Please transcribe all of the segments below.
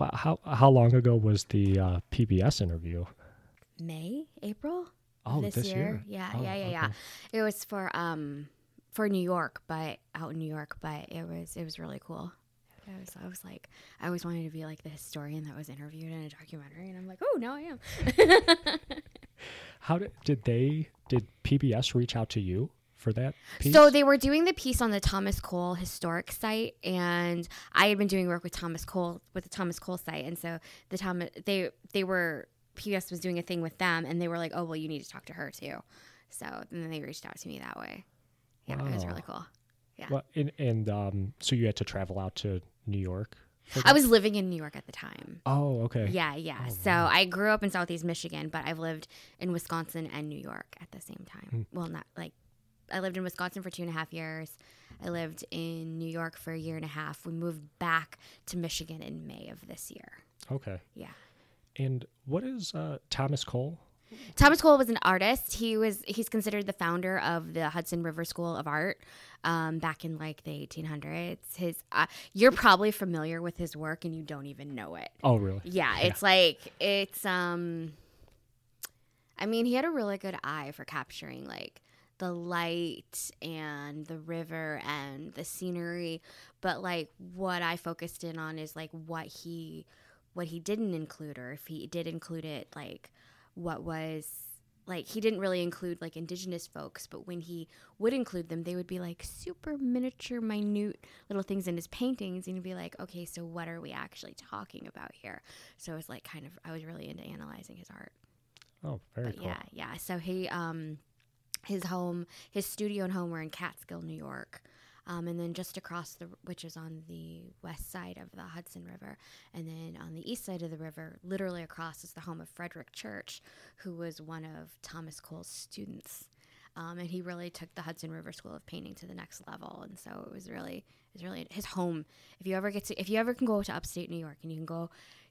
Wow, How how long ago was the uh, PBS interview? May, April Oh, this, this year. year. Yeah, Oh, yeah, yeah, yeah. It was for um for New York, but out in New York, but it was it was really cool. I was, I was like, I always wanted to be like the historian that was interviewed in a documentary, and I'm like, oh, now I am. How did did they did PBS reach out to you for that piece? So they were doing the piece on the Thomas Cole historic site, and I had been doing work with Thomas Cole with the Thomas Cole site, and so the Thomas they they were PBS was doing a thing with them, and they were like, oh well, you need to talk to her too. So then they reached out to me that way. Yeah, it was really cool. Yeah, Well, and, and um, so you had to travel out to New York. I was living in New York at the time. Oh, okay. Yeah, yeah. Oh, so I grew up in Southeast Michigan, but I've lived in Wisconsin and New York at the same time. Hmm. Well, not like I lived in Wisconsin for two and a half years. I lived in New York for a year and a half. We moved back to Michigan in May of this year. Okay. Yeah. And what is uh, Thomas Cole? Thomas Cole was an artist. He was he's considered the founder of the Hudson River School of Art um, back in like the 1800s. His uh, you're probably familiar with his work and you don't even know it. Oh, really? Yeah, it's like it's um I mean, he had a really good eye for capturing like the light and the river and the scenery, but like what I focused in on is like what he what he didn't include or if he did include it like what was like he didn't really include like indigenous folks but when he would include them they would be like super miniature minute little things in his paintings and you'd be like okay so what are we actually talking about here so it was like kind of i was really into analyzing his art Oh, very but cool. yeah yeah so he um his home his studio and home were in catskill new york um, and then just across the which is on the west side of the hudson river and then on the east side of the river literally across is the home of frederick church who was one of thomas cole's students um, and he really took the Hudson River School of Painting to the next level, and so it was really, it was really his home. If you ever get to, if you ever can go to upstate New York, and you can go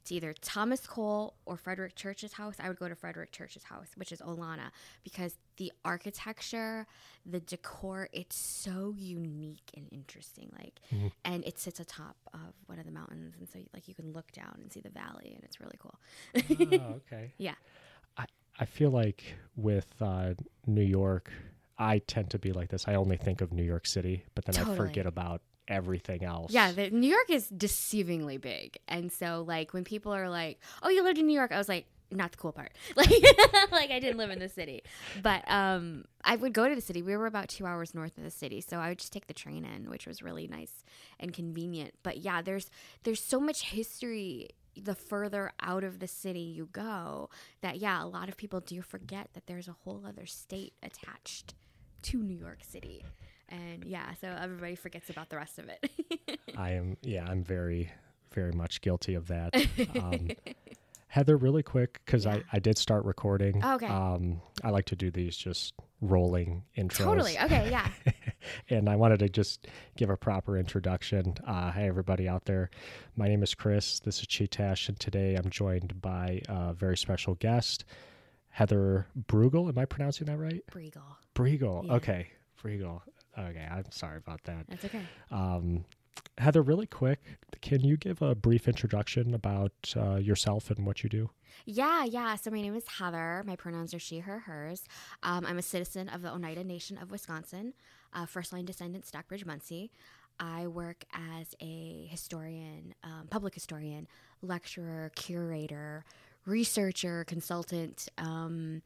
to either Thomas Cole or Frederick Church's house, I would go to Frederick Church's house, which is Olana, because the architecture, the decor, it's so unique and interesting. Like, Mhm. and it sits atop of one of the mountains, and so like you can look down and see the valley, and it's really cool. oh, okay. Yeah. I I feel like with uh, New York, I tend to be like this. I only think of New York City, but then I forget about everything else. Yeah, the, New York is deceivingly big, and so like when people are like, "Oh, you lived in New York," I was like, "Not the cool part." Like, like I didn't live in the city, but um, I would go to the city. We were about two hours north of the city, so I would just take the train in, which was really nice and convenient. But yeah, there's there's so much history. The further out of the city you go, that yeah, a lot of people do forget that there's a whole other state attached to New York City. And yeah, so everybody forgets about the rest of it. I am. Yeah, I'm very, very much guilty of that. Um, Heather, really quick, because Yeah. I, I did start recording. Okay. Um, I like to do these just rolling intros. Totally. Okay. Yeah. and I wanted to just give a proper introduction. Uh, hey, everybody out there. My name is Chris. This is Chee-Tash, and today I'm joined by a very special guest, Heather Brugel. Am I pronouncing that right? Bruegl. Bruegl. Yeah. Okay. Bruegl. Okay. I'm sorry about that. That's okay. Um, Heather, really quick, can you give a brief introduction about uh, yourself and what you do? Yeah. Yeah. So my name is Heather. My pronouns are she, her, hers. Um, I'm a citizen of the Oneida Nation of Wisconsin, uh, first line descendant Stockbridge Munsee. I work as a historian, um, public historian, lecturer, curator, researcher, consultant, um,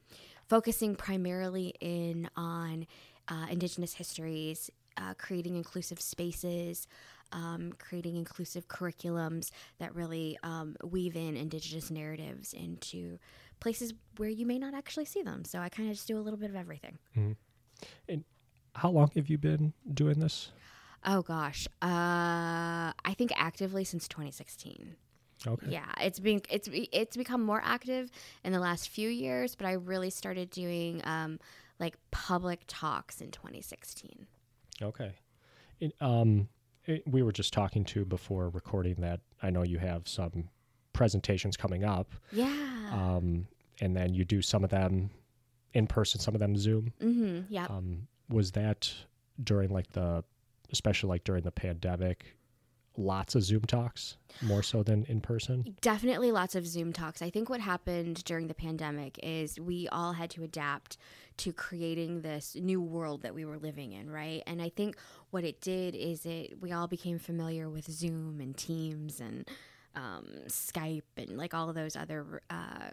focusing primarily in on uh, Indigenous histories, uh, creating inclusive spaces, um, creating inclusive curriculums that really um, weave in Indigenous narratives into places where you may not actually see them. So I kind of just do a little bit of everything. And how long have you been doing this? Oh gosh, uh, I think actively since 2016. Okay. Yeah, it's been it's it's become more active in the last few years, but I really started doing um, like public talks in 2016. Okay. It, um, it, we were just talking to before recording that I know you have some presentations coming up, Yeah. um, and then you do some of them in person, some of them Zoom. mm-hmm. Yeah. Um, was that during like the, especially like during the pandemic? Lots of Zoom talks more so than in person? Definitely lots of Zoom talks. I think what happened during the pandemic is we all had to adapt to creating this new world that we were living in, right? And I think what it did is it we all became familiar with Zoom and Teams and um, Skype and like all of those other uh,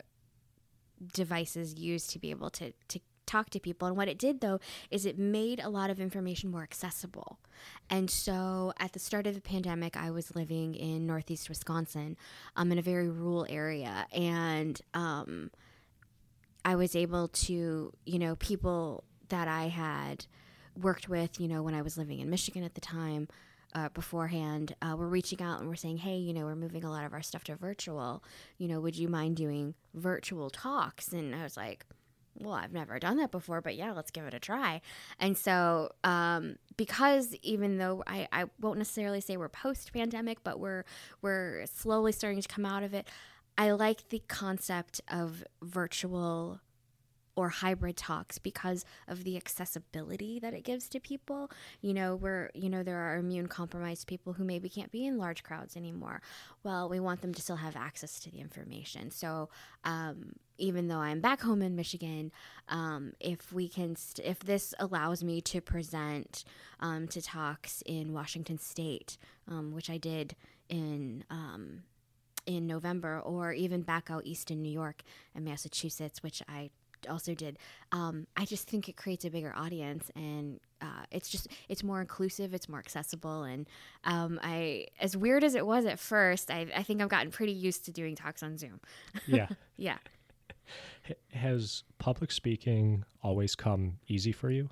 devices used to be able to to talk to people. And what it did though is it made a lot of information more accessible. And so at the start of the pandemic, I was living in Northeast Wisconsin, um, in a very rural area, and um, I was able to, you know, people that I had worked with, you know, when I was living in Michigan at the time. Uh, beforehand, uh, we're reaching out and we're saying, hey, you know, we're moving a lot of our stuff to virtual. You know, would you mind doing virtual talks? And I was like, well, I've never done that before, but yeah, let's give it a try. And so, um, because even though I, I won't necessarily say we're post pandemic, but we're we're slowly starting to come out of it, I like the concept of virtual or hybrid talks because of the accessibility that it gives to people. You know, where, you know, there are immune compromised people who maybe can't be in large crowds anymore. Well, we want them to still have access to the information. So, um, even though I'm back home in Michigan, um, if we can, st- if this allows me to present um, to talks in Washington State, um, which I did in um, in November, or even back out east in New York and Massachusetts, which I also did. Um, I just think it creates a bigger audience, and uh, it's just it's more inclusive, it's more accessible, and um, I as weird as it was at first, I, I think I've gotten pretty used to doing talks on Zoom. Yeah. yeah. Has public speaking always come easy for you?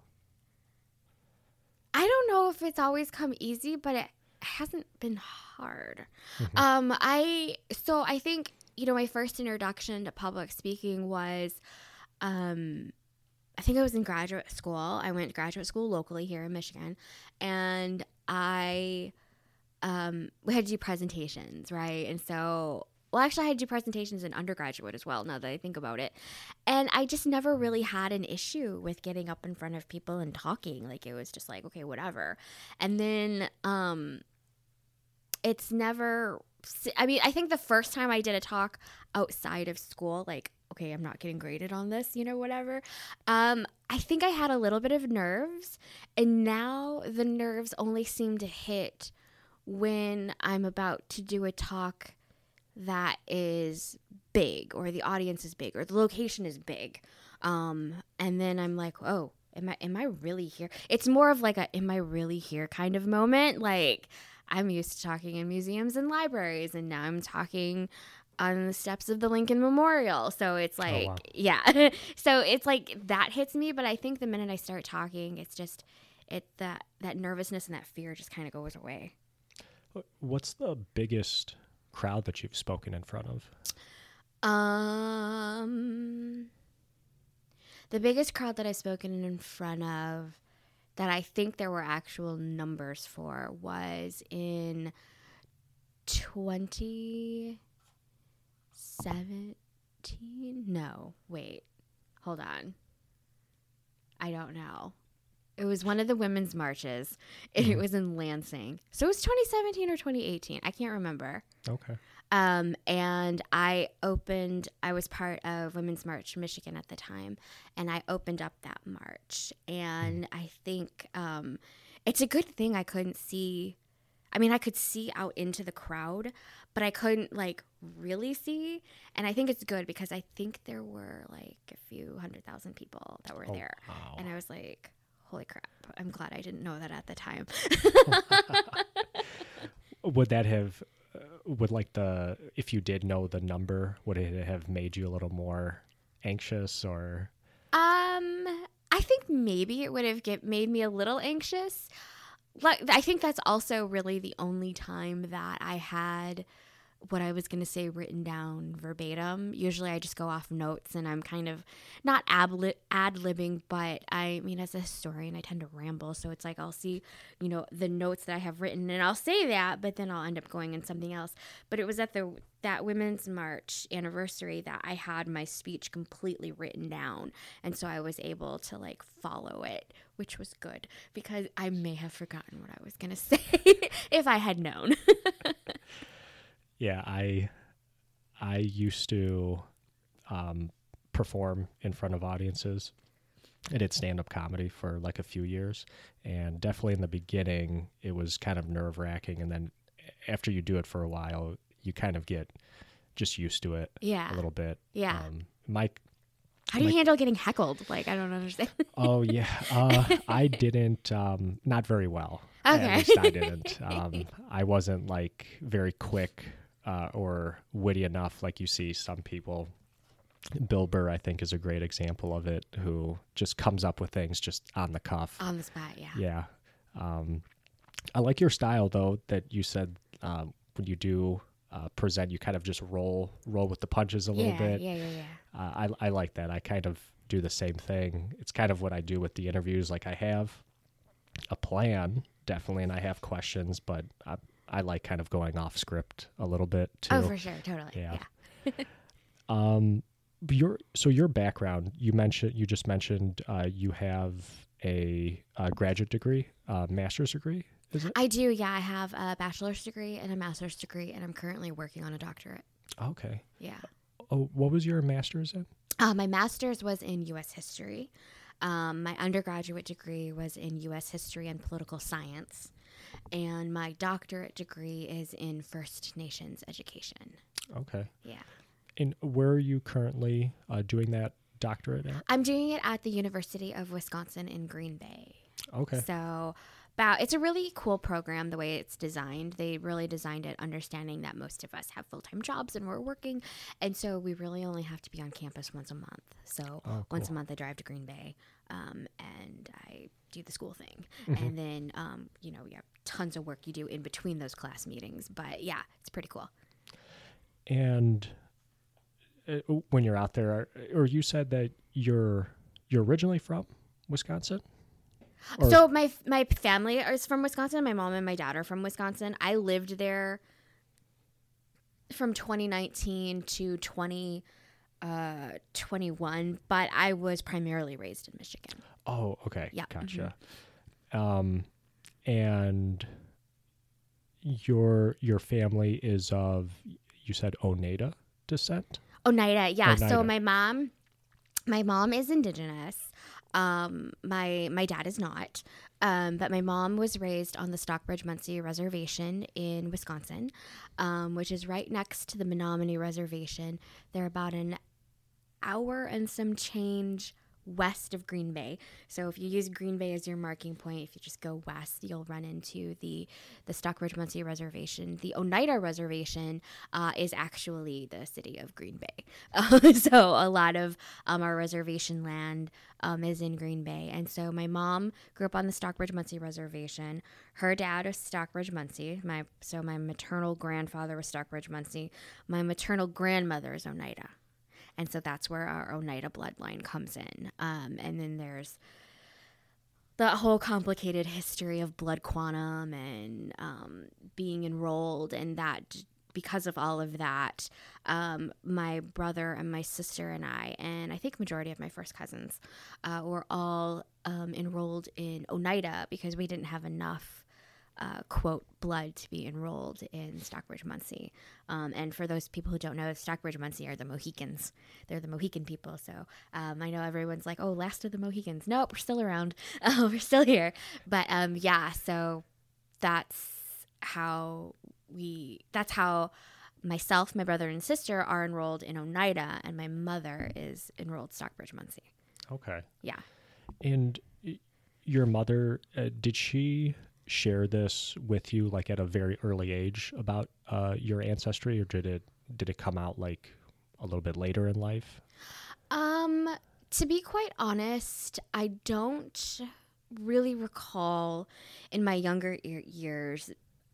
I don't know if it's always come easy, but it hasn't been hard. Mm-hmm. Um, I so I think you know my first introduction to public speaking was um, I think I was in graduate school. I went to graduate school locally here in Michigan, and I um, we had to do presentations, right? And so, well, actually, I had to do presentations in undergraduate as well. Now that I think about it, and I just never really had an issue with getting up in front of people and talking. Like it was just like, okay, whatever. And then, um, it's never. I mean, I think the first time I did a talk outside of school, like okay, I'm not getting graded on this, you know, whatever. Um, I think I had a little bit of nerves, and now the nerves only seem to hit when I'm about to do a talk that is big, or the audience is big, or the location is big. Um, and then I'm like, oh, am I am I really here? It's more of like a am I really here kind of moment. Like I'm used to talking in museums and libraries, and now I'm talking on the steps of the Lincoln Memorial. So it's oh, like, oh, wow. yeah. so it's like that hits me, but I think the minute I start talking, it's just it that that nervousness and that fear just kind of goes away. What's the biggest crowd that you've spoken in front of? Um the biggest crowd that I've spoken in front of that I think there were actual numbers for was in 20 17? No, wait. Hold on. I don't know. It was one of the women's marches. Mm-hmm. It was in Lansing. So it was 2017 or 2018. I can't remember. Okay. Um, and I opened, I was part of Women's March Michigan at the time, and I opened up that march. And mm. I think um, it's a good thing I couldn't see. I mean, I could see out into the crowd, but I couldn't like really see. And I think it's good because I think there were like a few hundred thousand people that were oh, there. Wow. And I was like, holy crap. I'm glad I didn't know that at the time. would that have, uh, would like the, if you did know the number, would it have made you a little more anxious or? Um, I think maybe it would have get, made me a little anxious. Like, I think that's also really the only time that I had what I was going to say written down verbatim. Usually I just go off notes and I'm kind of not ad libbing, but I mean, as a historian, I tend to ramble. So it's like I'll see, you know, the notes that I have written and I'll say that, but then I'll end up going in something else. But it was at the that Women's March anniversary that I had my speech completely written down. And so I was able to like follow it, which was good because I may have forgotten what I was going to say if I had known. yeah, I I used to um, perform in front of audiences. I did stand up comedy for like a few years, and definitely in the beginning, it was kind of nerve wracking. And then after you do it for a while, you kind of get just used to it yeah. a little bit. Yeah. Um, Mike. How do you handle getting heckled? Like, I don't understand. oh, yeah. Uh, I didn't, um, not very well. Okay. At least I didn't. Um, I wasn't like very quick uh, or witty enough like you see some people. Bill Burr, I think, is a great example of it, who just comes up with things just on the cuff. On the spot, yeah. Yeah. Um, I like your style, though, that you said um, when you do uh, present, you kind of just roll roll with the punches a little yeah, bit. Yeah, yeah, yeah. Uh, I I like that. I kind of do the same thing. It's kind of what I do with the interviews. Like I have a plan, definitely, and I have questions, but I, I like kind of going off script a little bit too. Oh, for sure, totally. Yeah. yeah. um, your so your background. You mentioned you just mentioned uh, you have a, a graduate degree, uh, master's degree. Is it? I do. Yeah, I have a bachelor's degree and a master's degree, and I'm currently working on a doctorate. Okay. Yeah. Oh, what was your master's in? Uh, my master's was in U.S. history. Um, my undergraduate degree was in U.S. history and political science, and my doctorate degree is in First Nations education. Okay. Yeah. And where are you currently uh, doing that doctorate at? I'm doing it at the University of Wisconsin in Green Bay. Okay. So about it's a really cool program the way it's designed. They really designed it understanding that most of us have full-time jobs and we're working and so we really only have to be on campus once a month. So Oh, once a month I drive to Green Bay um, and I do the school thing. Mm-hmm. And then um, you know, you have tons of work you do in between those class meetings. But yeah, it's pretty cool. And uh, when you're out there, or you said that you're you're originally from Wisconsin. Or- so my my family is from Wisconsin. My mom and my dad are from Wisconsin. I lived there from 2019 to 20 uh 21, but I was primarily raised in Michigan. Oh, okay. Yeah, Gotcha. Um, and your your family is of you said Oneida descent. Oneida, yeah. Oneida. So my mom, my mom is indigenous. Um, my my dad is not. Um, but my mom was raised on the Stockbridge Munsee Reservation in Wisconsin, um, which is right next to the Menominee Reservation. They're about an hour and some change west of Green Bay. So if you use Green Bay as your marking point, if you just go west, you'll run into the the Stockbridge Munsee Reservation. The Oneida Reservation uh, is actually the city of Green Bay. Uh, so a lot of um, our reservation land um, is in Green Bay. And so my mom grew up on the Stockbridge Munsee Reservation. Her dad was Stockbridge Munsee. My so my maternal grandfather was Stockbridge Munsee. My maternal grandmother is Oneida. And so that's where our Oneida bloodline comes in. Um, and then there's the whole complicated history of blood quantum and um, being enrolled, and that because of all of that, um, my brother and my sister and I, and I think majority of my first cousins, uh, were all um, enrolled in Oneida because we didn't have enough uh, quote blood to be enrolled in Stockbridge Munsee. Um, and for those people who don't know, Stockbridge Munsee are the Mohicans. They're the Mohican people. So um, I know everyone's like, "Oh, last of the Mohicans." Nope, we're still around. Uh, we're still here. But um, yeah, so that's how we. That's how myself, my brother, and sister are enrolled in Oneida, and my mother is enrolled Stockbridge Munsee. Okay. Yeah. And your mother, uh, did she share this with you like at a very early age about uh, your ancestry, or did it did it come out like a little bit later in life? Um, to be quite honest, I don't really recall in my younger ear- years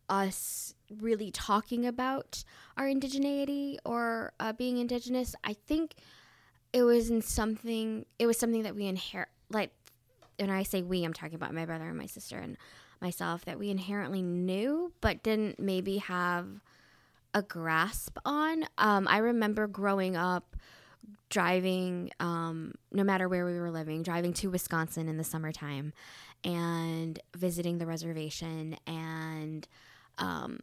us really talking about our indigeneity or uh, being indigenous. I think it was in something. It was something that we inherit. Like, and I say we, I'm talking about my brother and my sister and myself that we inherently knew, but didn't maybe have a grasp on. Um, I remember growing up driving, um, no matter where we were living, driving to Wisconsin in the summertime and visiting the reservation and um,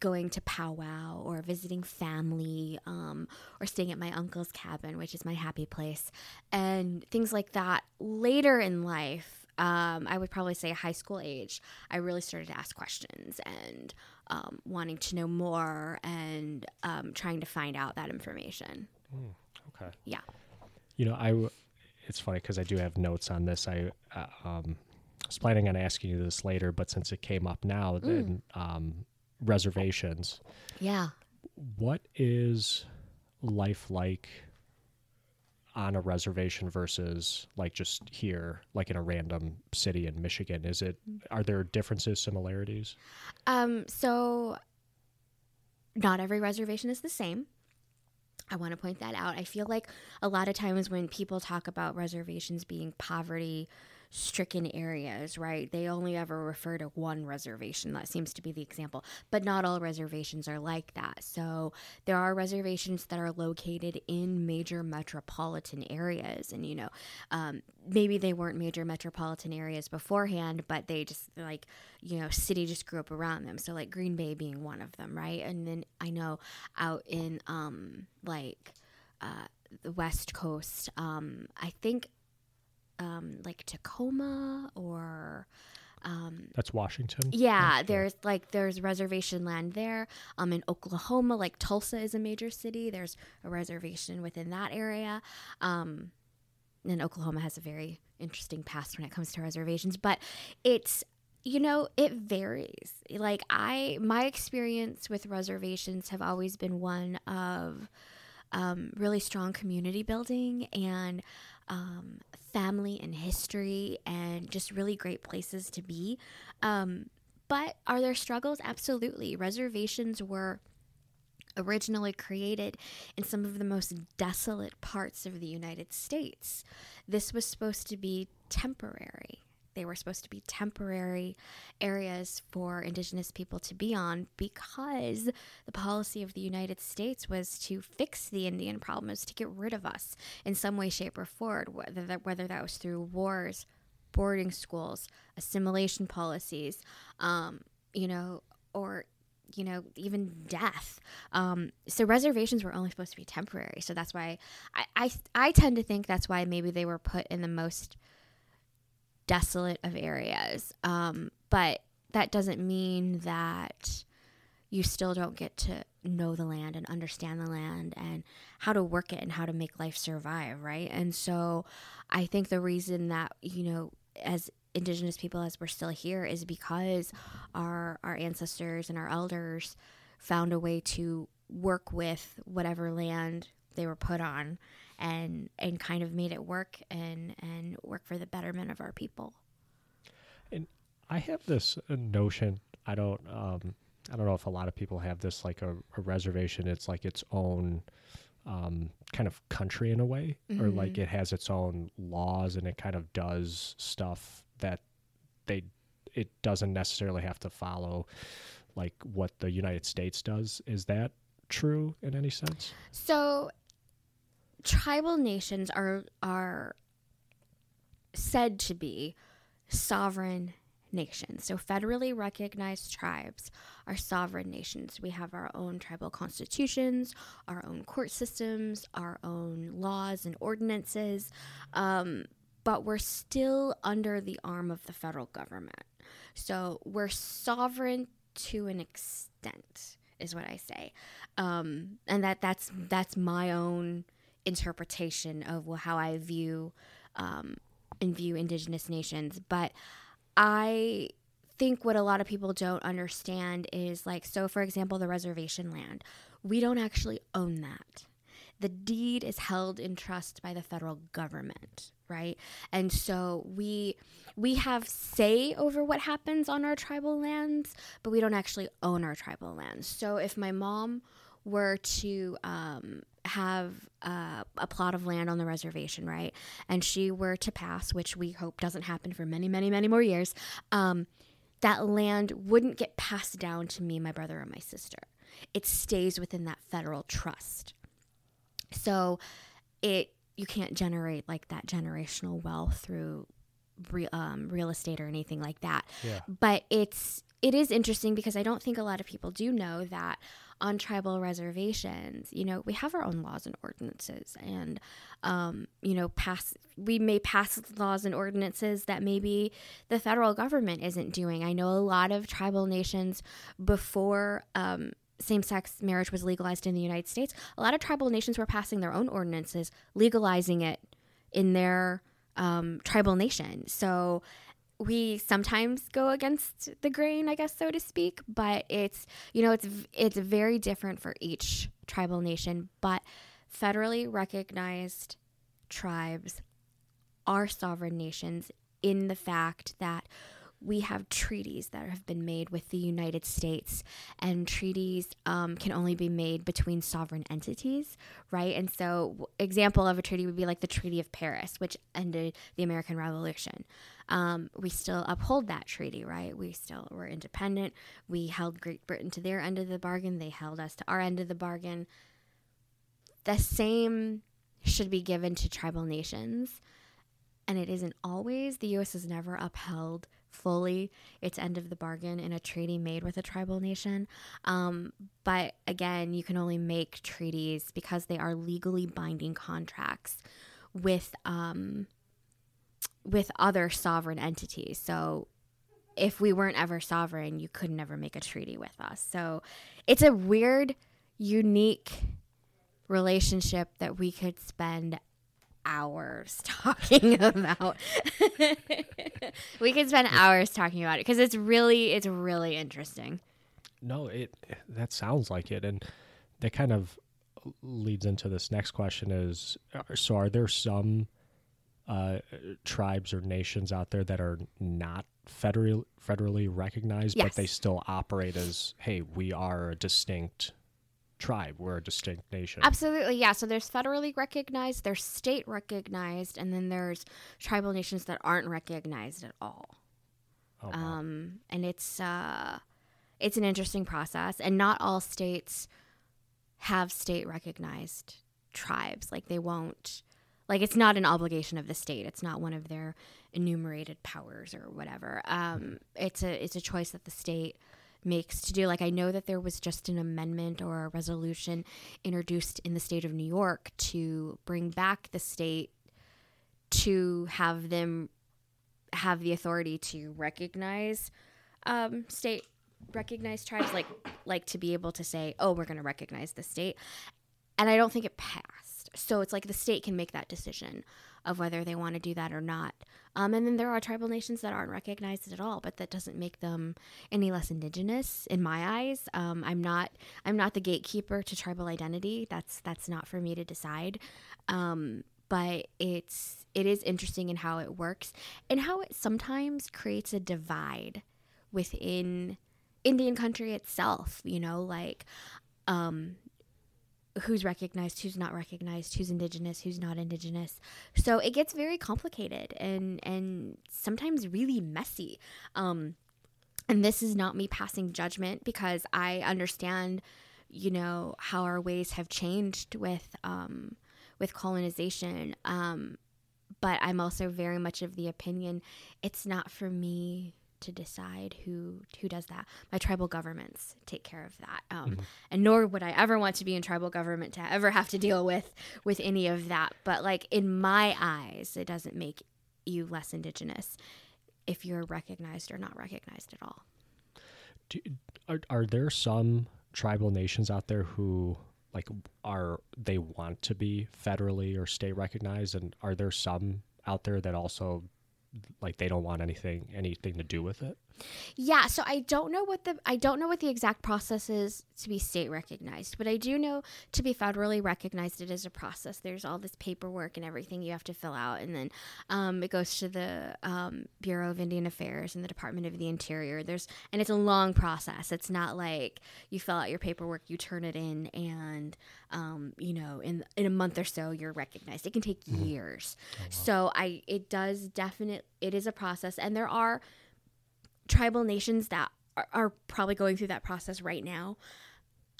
going to powwow or visiting family um, or staying at my uncle's cabin, which is my happy place, and things like that. Later in life, um, I would probably say high school age, I really started to ask questions and um, wanting to know more and um, trying to find out that information. Mm, okay. Yeah. You know, I. W- it's funny because I do have notes on this. I uh, um, was planning on asking you this later, but since it came up now, then um, reservations. Yeah. What is life like on a reservation versus like just here, like in a random city in Michigan? Is it are there differences, similarities? Um, so not every reservation is the same. I want to point that out. I feel like a lot of times when people talk about reservations being poverty stricken areas, right? They only ever refer to one reservation. That seems to be the example. But not all reservations are like that. So there are reservations that are located in major metropolitan areas. And, you know, um, maybe they weren't major metropolitan areas beforehand, but they just, like, you know, city just grew up around them. So, like, Green Bay being one of them, right? And then I know out in, um, like, uh, the West Coast, um, I think um, like Tacoma or um, That's Washington. yeah, there's like there's reservation land there. Um, in Oklahoma, like Tulsa is a major city. There's a reservation within that area. Um, and Oklahoma has a very interesting past when it comes to reservations, but it's you know it varies. Like I, my experience with reservations have always been one of um, really strong community building and um, family and history and just really great places to be. Um, but are there struggles? Absolutely. Reservations were originally created in some of the most desolate parts of the United States. This was supposed to be temporary. They were supposed to be temporary areas for Indigenous people to be on because the policy of the United States was to fix the Indian problem, was to get rid of us in some way, shape, or form, whether that, whether that was through wars, boarding schools, assimilation policies, um, you know, or you know, even death. Um, so reservations were only supposed to be temporary. So that's why I, I, I tend to think that's why maybe they were put in the most desolate of areas. Um, but that doesn't mean that you still don't get to know the land and understand the land and how to work it and how to make life survive, right? And so I think the reason that, you know, as indigenous people as we're still here is because our our ancestors and our elders found a way to work with whatever land they were put on and and kind of made it work and and work for the betterment of our people. And I have this notion. I don't. Um, I don't know if a lot of people have this like a, a reservation. It's like its own um, kind of country in a way, or like Mhm. it has its own laws and it kind of does stuff that they it doesn't necessarily have to follow like what the United States does. Is that true in any sense? So tribal nations are are said to be sovereign nations. So federally recognized tribes are sovereign nations. We have our own tribal constitutions, our own court systems, our own laws and ordinances, um, but we're still under the arm of the federal government. So we're sovereign to an extent, is what I say, um, and that that's that's my own interpretation of how I view um, and view Indigenous nations. But I think what a lot of people don't understand is like, so for example, the reservation land, we don't actually own that. The deed is held in trust by the federal government. right? And so we we have say over what happens on our tribal lands, but we don't actually own our tribal lands. So if my mom were to um, have uh, a plot of land on the reservation, right, and she were to pass, which we hope doesn't happen for many, many, many more years, um, that land wouldn't get passed down to me, my brother, or my sister. It stays within that federal trust. So it you can't generate like that generational wealth through real, um, real estate or anything like that. Yeah. But it's it is interesting because I don't think a lot of people do know that on tribal reservations, you know, we have our own laws and ordinances, and um, you know, pass we may pass laws and ordinances that maybe the federal government isn't doing. I know a lot of tribal nations before. Um, same-sex marriage was legalized in the United States, a lot of tribal nations were passing their own ordinances, legalizing it in their um, tribal nation. So we sometimes go against the grain, I guess, so to speak. But it's you know it's it's very different for each tribal nation. But federally recognized tribes are sovereign nations in the fact that we have treaties that have been made with the United States, and treaties um, can only be made between sovereign entities, right? And so, example of a treaty would be like the Treaty of Paris, which ended the American Revolution. Um, we still uphold that treaty, right? We still were independent. We held Great Britain to their end of the bargain. They held us to our end of the bargain. The same should be given to tribal nations. And it isn't always. The U.S. has never upheld fully its end of the bargain in a treaty made with a tribal nation. Um, but again, you can only make treaties because they are legally binding contracts with um, with other sovereign entities. So if we weren't ever sovereign, you could never make a treaty with us. So it's a weird, unique relationship that we could spend hours talking about. we could spend hours talking about it because it's really it's really interesting. No, it that sounds like it, and that kind of leads into this next question: is uh, so are there some uh, tribes or nations out there that are not federally federally recognized, Yes. but they still operate as, hey, we are a distinct tribe, we're a distinct nation. Absolutely, yeah. So there's federally recognized, there's state recognized, and then there's tribal nations that aren't recognized at all. Oh, wow. um, and it's uh, it's an interesting process. And not all states have state recognized tribes. Like they won't, like it's not an obligation of the state. It's not one of their enumerated powers or whatever. Um, it's a it's a choice that the state makes to do. Like I know that there was just an amendment or a resolution introduced in the state of New York to bring back the state to have them have the authority to recognize um, state recognized tribes like like to be able to say oh we're going to recognize the state. And i don't think it passed. So it's like the state can make that decision of whether they want to do that or not um, and then there are tribal nations that aren't recognized at all but that doesn't make them any less indigenous in my eyes. Um, i'm not i'm not the gatekeeper to tribal identity. That's that's not for me to decide. Um, but it's it is interesting in how it works and how it sometimes creates a divide within Indian country itself, you know, like um who's recognized, who's not recognized, who's indigenous, who's not indigenous. So it gets very complicated and and sometimes really messy. Um and this is not me passing judgment because I understand, you know, how our ways have changed with um with colonization. Um but I'm also very much of the opinion it's not for me to decide who who does that. My tribal governments take care of that, um, and nor would I ever want to be in tribal government to ever have to deal with with any of that. But like in my eyes, it doesn't make you less indigenous if you're recognized or not recognized at all. Do, are, are there some tribal nations out there who like are they want to be federally or state recognized and are there some out there that also like they don't want anything anything to do with it Yeah, so I don't know what the I don't know what the exact process is to be state recognized, but I do know to be federally recognized it is a process. There's all this paperwork and everything you have to fill out, and then um, it goes to the um, Bureau of Indian Affairs and the Department of the Interior. There's and it's a long process. It's not like you fill out your paperwork, you turn it in, and um, you know in in a month or so you're recognized. It can take years. So I it does definitely it is a process, and there are tribal nations that are, are probably going through that process right now.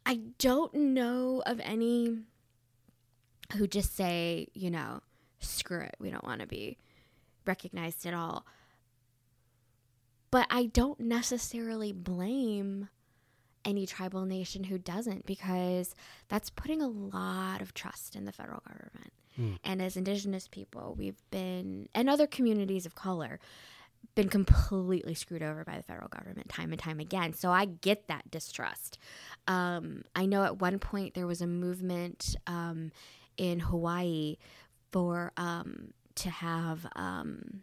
I don't know of any who just say, you know, screw it, we don't want to be recognized at all. But I don't necessarily blame any tribal nation who doesn't because that's putting a lot of trust in the federal government. Mm. And as indigenous people, we've been, and other communities of color, been completely screwed over by the federal government time and time again. So I get that distrust. Um, I know at one point there was a movement um, in Hawaii for um, to have um,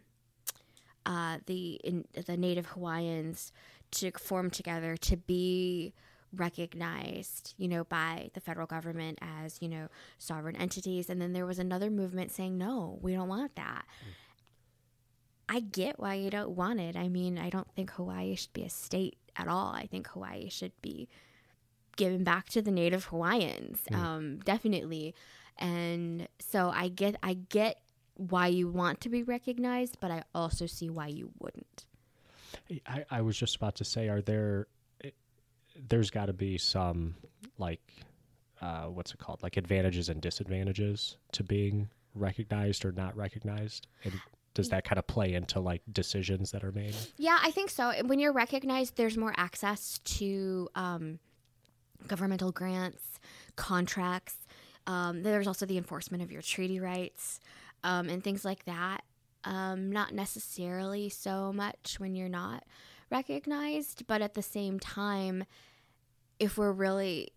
uh, the in, the Native Hawaiians to form together to be recognized, you know, by the federal government as, you know, sovereign entities. And then there was another movement saying, no, we don't want that. I get why you don't want it. I mean, I don't think Hawaii should be a state at all. I think Hawaii should be given back to the native Hawaiians. Um, definitely. And so I get I get why you want to be recognized, but I also see why you wouldn't. I, I was just about to say, are there? There's got to be some like, uh, what's it called? Like advantages and disadvantages to being recognized or not recognized, and does that kind of play into like decisions that are made? Yeah, I think so. When you're recognized, there's more access to um, governmental grants, contracts. Um, there's also the enforcement of your treaty rights um, and things like that. Um, not necessarily so much when you're not recognized, but at the same time, if we're really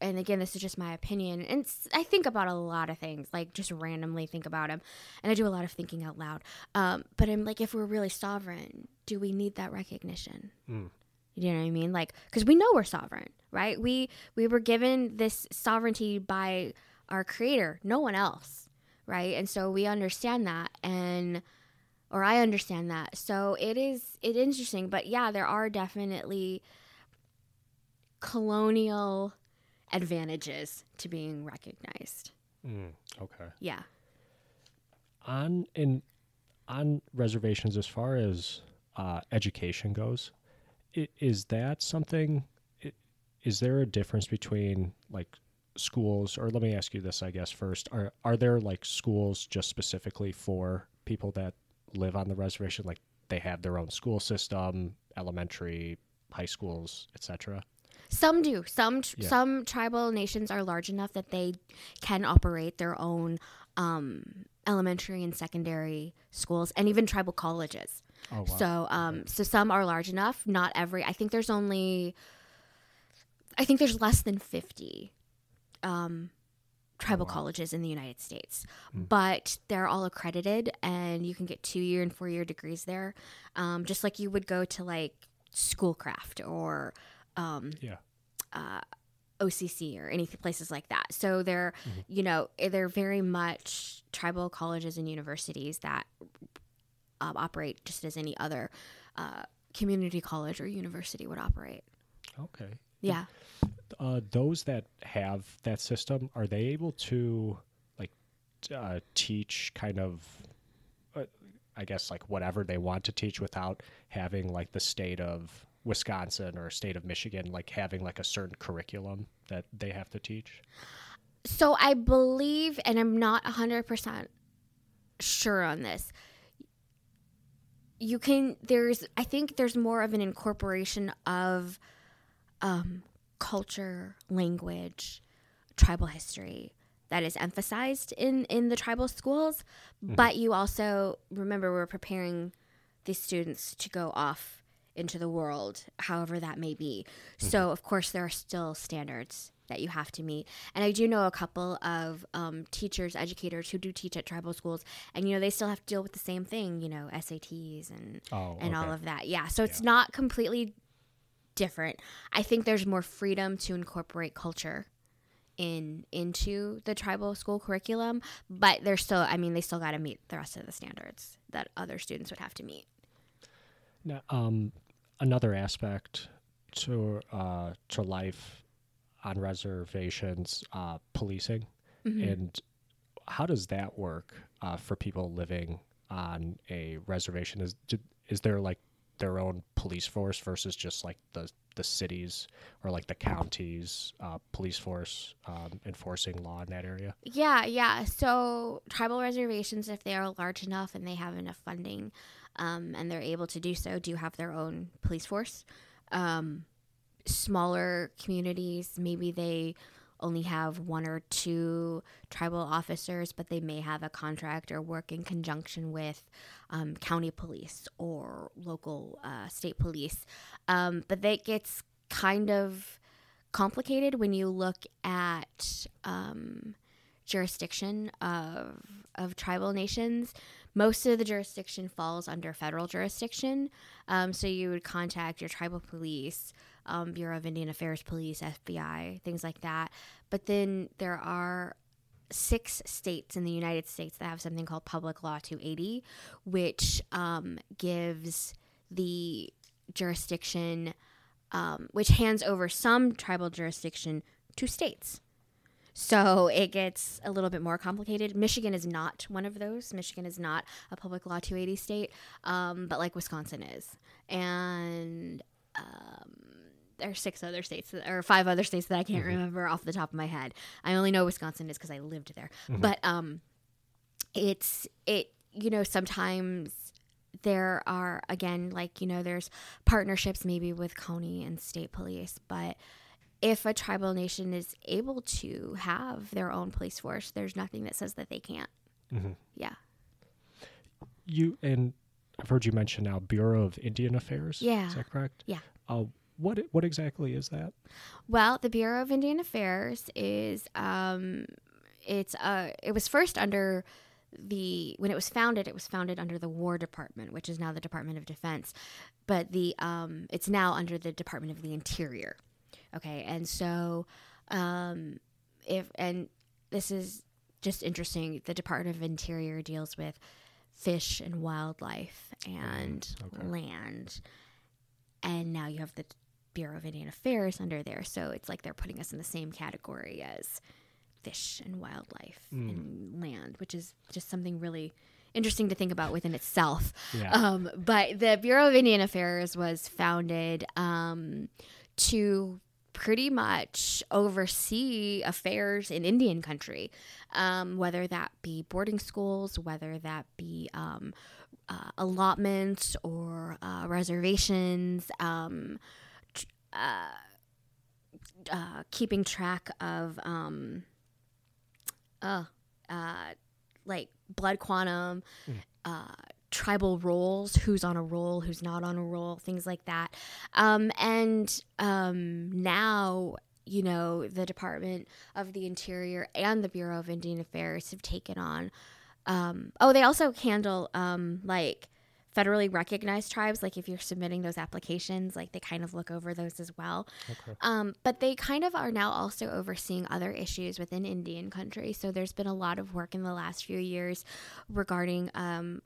and again, this is just my opinion, and I think about a lot of things, like just randomly think about them, and I do a lot of thinking out loud. Um, but I'm like, if we're really sovereign, do we need that recognition? Mm. You know what I mean? Like, because we know we're sovereign, right? We we were given this sovereignty by our Creator, no one else, right? And so we understand that, and or I understand that. So it is it interesting, but yeah, there are definitely colonial advantages to being recognized. Mm, okay. Yeah. On in on reservations, as far as uh, education goes, is that something? Is there a difference between like schools, or let me ask you this, I guess first: are are there like schools just specifically for people that live on the reservation? Like they have their own school system, elementary, high schools, etc. Some do. Some tr- Yeah. some tribal nations are large enough that they can operate their own um, elementary and secondary schools, and even tribal colleges. Oh wow. So, um, so some are large enough. Not every. I think there's only. I think there's less than fifty um, tribal wow. colleges in the United States, Hmm. but they're all accredited, and you can get two year and four year degrees there, um, just like you would go to like Schoolcraft or um, yeah. uh, OCC or any places like that. So they're, Mm-hmm. you know, they're very much tribal colleges and universities that um, operate just as any other uh, community college or university would operate. Okay. Yeah. uh, those that have that system are they able to like uh, teach kind of uh, i guess like whatever they want to teach without having like the state of wisconsin or state of michigan like having like a certain curriculum that they have to teach So I believe, and I'm not 100% sure on this. You can, there's, I think there's more of an incorporation of um, culture, language, tribal history that is emphasized in, in the tribal schools. But you also, remember, we're preparing these students to go off into the world, however that may be. So, of course, there are still standards that you have to meet. And I do know a couple of um, teachers, educators who do teach at tribal schools, and you know they still have to deal with the same thing, you know, SATs and Oh, and all of that. Yeah, so it's Yeah. not completely different. I think there's more freedom to incorporate culture in into the tribal school curriculum, but they're still I mean they still got to meet the rest of the standards that other students would have to meet. Now, um, another aspect to uh, to life on reservations, uh, policing, Mhm. and how does that work uh, for people living on a reservation? Is is there like their own police force versus just like the the cities or like the counties uh, police force um, enforcing law in that area? Yeah, yeah. So tribal reservations, if they are large enough and they have enough funding, um, and they're able to do so, do have their own police force. Um, smaller communities, maybe they only have one or two tribal officers, but they may have a contract or work in conjunction with um, county police or local uh, state police. Um, but that gets kind of complicated when you look at um, jurisdiction of of tribal nations. Most of the jurisdiction falls under federal jurisdiction, um, so you would contact your tribal police, um, Bureau of Indian Affairs Police, FBI, things like that. But then there are six states in the United States that have something called Public Law 280, which um, gives the jurisdiction, um, which hands over some tribal jurisdiction to states. So it gets a little bit more complicated. Michigan is not one of those. Michigan is not a public law 280 state, um, but like Wisconsin is. And um, there are six other states, that, or five other states that I can't remember off the top of my head. I only know Wisconsin is because I lived there. But um, it's, it, you know, sometimes there are, again, like, you know, there's partnerships maybe with county and state police, but if a tribal nation is able to have their own police force, there's nothing that says that they can't. Mhm. Yeah. You and I've heard you mention now Bureau of Indian Affairs. Yeah. is that correct? Yeah. Uh, what what exactly is that? Well, the Bureau of Indian Affairs is um, it's uh, it was first under the when it was founded, it was founded under the War Department, which is now the Department of Defense, but the um, it's now under the Department of the Interior. Okay, and so um, if and this is just interesting. The Department of Interior deals with fish and wildlife and okay. land, and now you have the Bureau of Indian Affairs under there. So it's like they're putting us in the same category as fish and wildlife and land, which is just something really interesting to think about within itself. Yeah. Um, but the Bureau of Indian Affairs was founded um, to pretty much oversee affairs in Indian country, um, whether that be boarding schools, whether that be um, uh, allotments or uh, reservations, um, uh, uh, keeping track of um, uh, uh, like blood quantum, uh, tribal rolls, who's on a roll, who's not on a roll, things like that. Um, and um, now, you know, the Department of the Interior and the Bureau of Indian Affairs have taken on. Um, oh, they also handle um, like federally recognized tribes. Like if you're submitting those applications, like they kind of look over those as well. Okay. Um, but they kind of are now also overseeing other issues within Indian country. So there's been a lot of work in the last few years regarding um,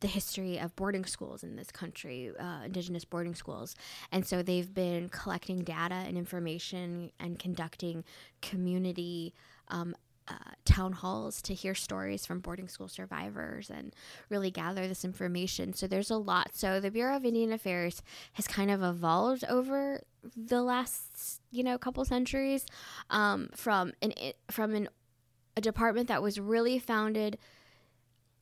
the history of boarding schools in this country, uh, indigenous boarding schools. And so they've been collecting data and information and conducting community. Um, uh, town halls to hear stories from boarding school survivors and really gather this information. So there's a lot. So the Bureau of Indian Affairs has kind of evolved over the last you know couple centuries um, from an from an a department that was really founded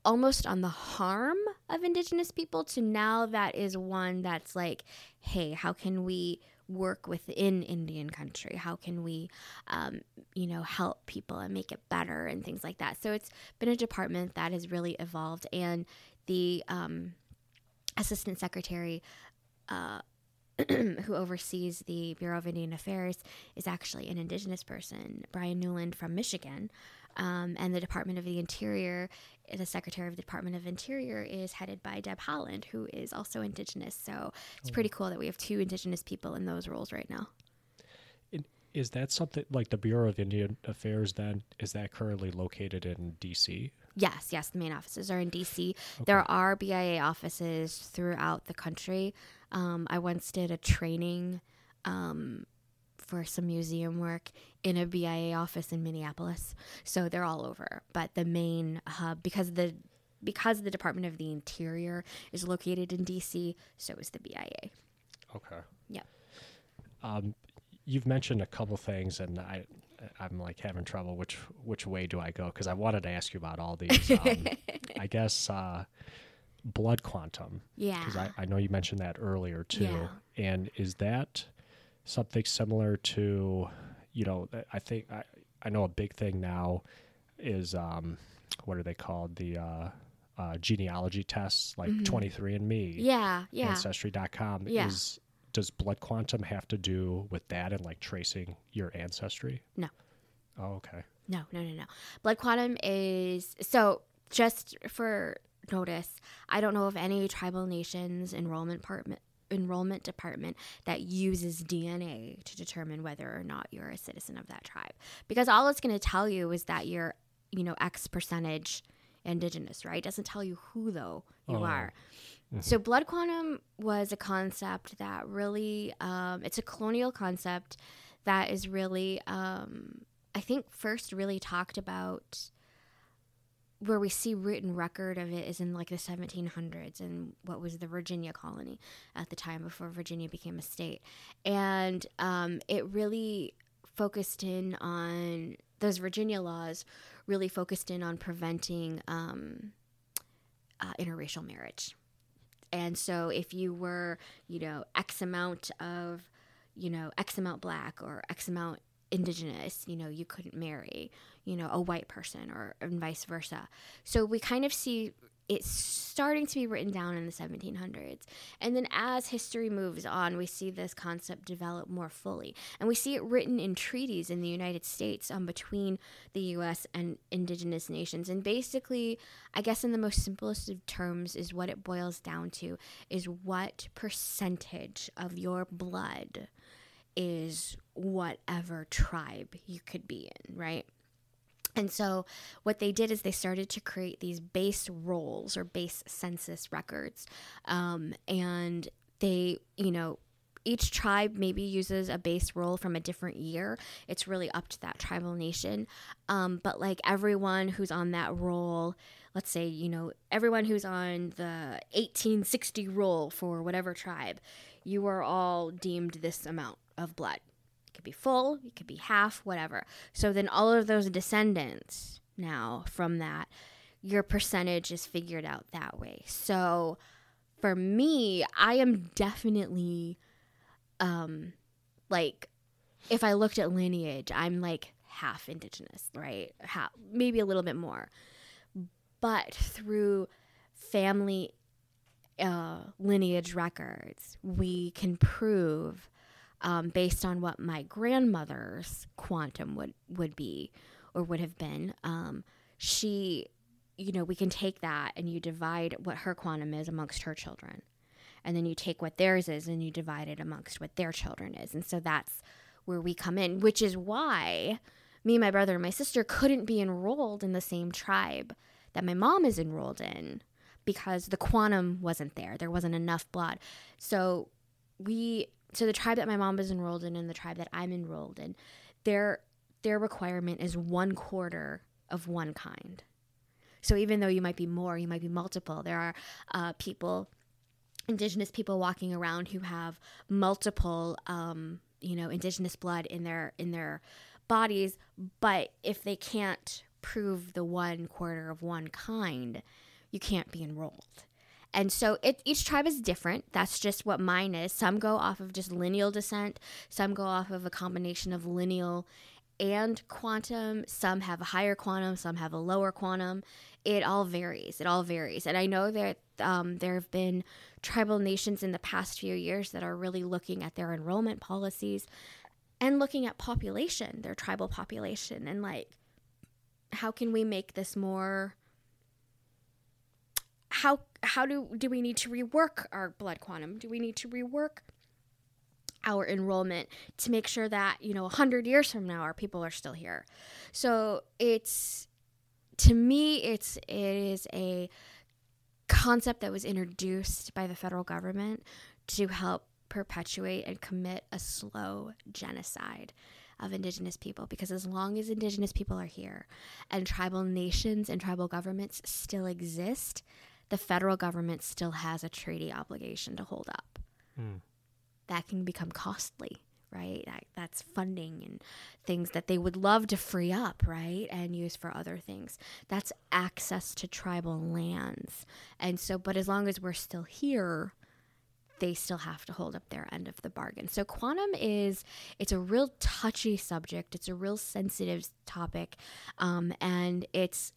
almost on the harm of indigenous people to now that is one that's like hey how can we work within indian country how can we um, you know help people and make it better and things like that so it's been a department that has really evolved and the um, assistant secretary uh, who oversees the Bureau of Indian Affairs, is actually an Indigenous person, Bryan Newland from Michigan. Um, and the Department of the Interior, the Secretary of the Department of Interior is headed by Deb Haaland, who is also Indigenous. So it's pretty cool that we have two Indigenous people in those roles right now. Is that something like the Bureau of Indian Affairs? Then is that currently located in D.C.? Yes, yes, the main offices are in DC. There are BIA offices throughout the country. Um, I once did a training um, for some museum work in a BIA office in Minneapolis. So they're all over. But the main hub, because the because the Department of the Interior is located in DC, so is the BIA. Okay. Yeah. Um, you've mentioned a couple things, and I, I'm like having trouble. Which which way do I go? Because I wanted to ask you about all these. Um, I guess uh, blood quantum. Yeah. Because I, I know you mentioned that earlier too. Yeah. And is that something similar to, you know, I think I, I know a big thing now is um, what are they called? The uh, uh, genealogy tests like 23andMe, Mm-hmm. Yeah, yeah. Ancestry.com. Yeah. Is does blood quantum have to do with that and like tracing your ancestry? No. Oh, okay. No, no, no, no. Blood quantum is so just for notice. I don't know of any tribal nations enrollment department enrollment department that uses DNA to determine whether or not you're a citizen of that tribe. Because all it's going to tell you is that you're, you know, X percentage indigenous, right? It doesn't tell you who though you Oh. are. So blood quantum was a concept that really, um, it's a colonial concept that is really, um, I think, first really talked about where we see written record of it is in like the 1700s and what was the Virginia colony at the time before Virginia became a state. And um, it really focused in on those Virginia laws, really focused in on preventing um, uh, interracial marriage. And so if you were, you know, X amount of, you know, X amount black or X amount indigenous, you know, you couldn't marry, you know, a white person or and vice versa. So we kind of see it's starting to be written down in the 1700s. And then as history moves on, we see this concept develop more fully. And we see it written in treaties in the United States um, between the US and indigenous nations. And basically, I guess in the most simplest of terms, is what it boils down to is what percentage of your blood is whatever tribe you could be in, right? And so, what they did is they started to create these base rolls or base census records. Um, and they, you know, each tribe maybe uses a base roll from a different year. It's really up to that tribal nation. Um, but like everyone who's on that roll, let's say, you know, everyone who's on the 1860 roll for whatever tribe, you are all deemed this amount of blood. It could be full, it could be half, whatever. So then all of those descendants now from that, your percentage is figured out that way. So for me, I am definitely um like if I looked at lineage, I'm like half indigenous, right? Half, maybe a little bit more. But through family uh, lineage records, we can prove, um, based on what my grandmother's quantum would, would be or would have been, um, she, you know, we can take that and you divide what her quantum is amongst her children. And then you take what theirs is and you divide it amongst what their children is. And so that's where we come in, which is why me, my brother, and my sister couldn't be enrolled in the same tribe that my mom is enrolled in because the quantum wasn't there. There wasn't enough blood. So we so the tribe that my mom is enrolled in and the tribe that I'm enrolled in, their their requirement is one quarter of one kind. So even though you might be more, you might be multiple. There are uh, people, indigenous people walking around who have multiple, um, you know, indigenous blood in their in their bodies, but if they can't prove the one quarter of one kind, you can't be enrolled. And so it, each tribe is different. That's just what mine is. Some go off of just lineal descent, some go off of a combination of lineal and quantum. Some have a higher quantum, some have a lower quantum. It all varies. It all varies. And I know that um, there have been tribal nations in the past few years that are really looking at their enrollment policies and looking at population, their tribal population, and like, how can we make this more? How how do do we need to rework our blood quantum? Do we need to rework our enrollment to make sure that you know 100 years from now our people are still here so it's to me it's it is a concept that was introduced by the federal government to help perpetuate and commit a slow genocide of indigenous people because as long as indigenous people are here and tribal nations and tribal governments still exist the federal government still has a treaty obligation to hold up. Mm. that can become costly right? That, that's funding and things that they would love to free up right and use for other things. That's access to tribal lands. And so but as long as we're still here they still have to hold up their end of the bargain. So quantum is it's a real touchy subject. It's a real sensitive topic um, and it's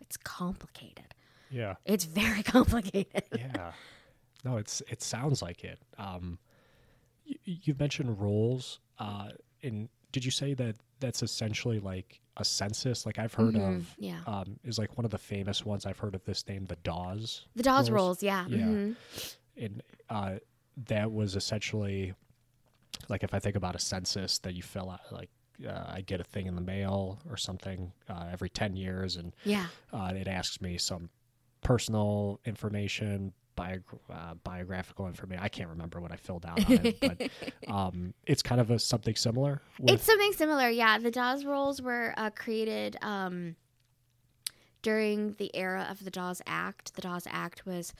it's complicated Yeah. it's very complicated yeah. No, it's it sounds like it. Um, you, you mentioned rolls. Uh, in did you say that that's essentially like a census? Like I've heard Mhm, of. yeah Um, is like one of the famous ones I've heard of this name, the Dawes. the dawes rolls? rolls yeah, Yeah. mhm. and uh, that was essentially like if I think about a census that you fill out, like uh, I get a thing in the mail or something uh, every ten years, and yeah uh, it asks me some personal information, bio- uh, biographical information. I can't remember what I filled out on it, but um, it's kind of a something similar. With, It's something similar, yeah. The Dawes rolls were uh, created um, during the era of the Dawes Act. The Dawes Act was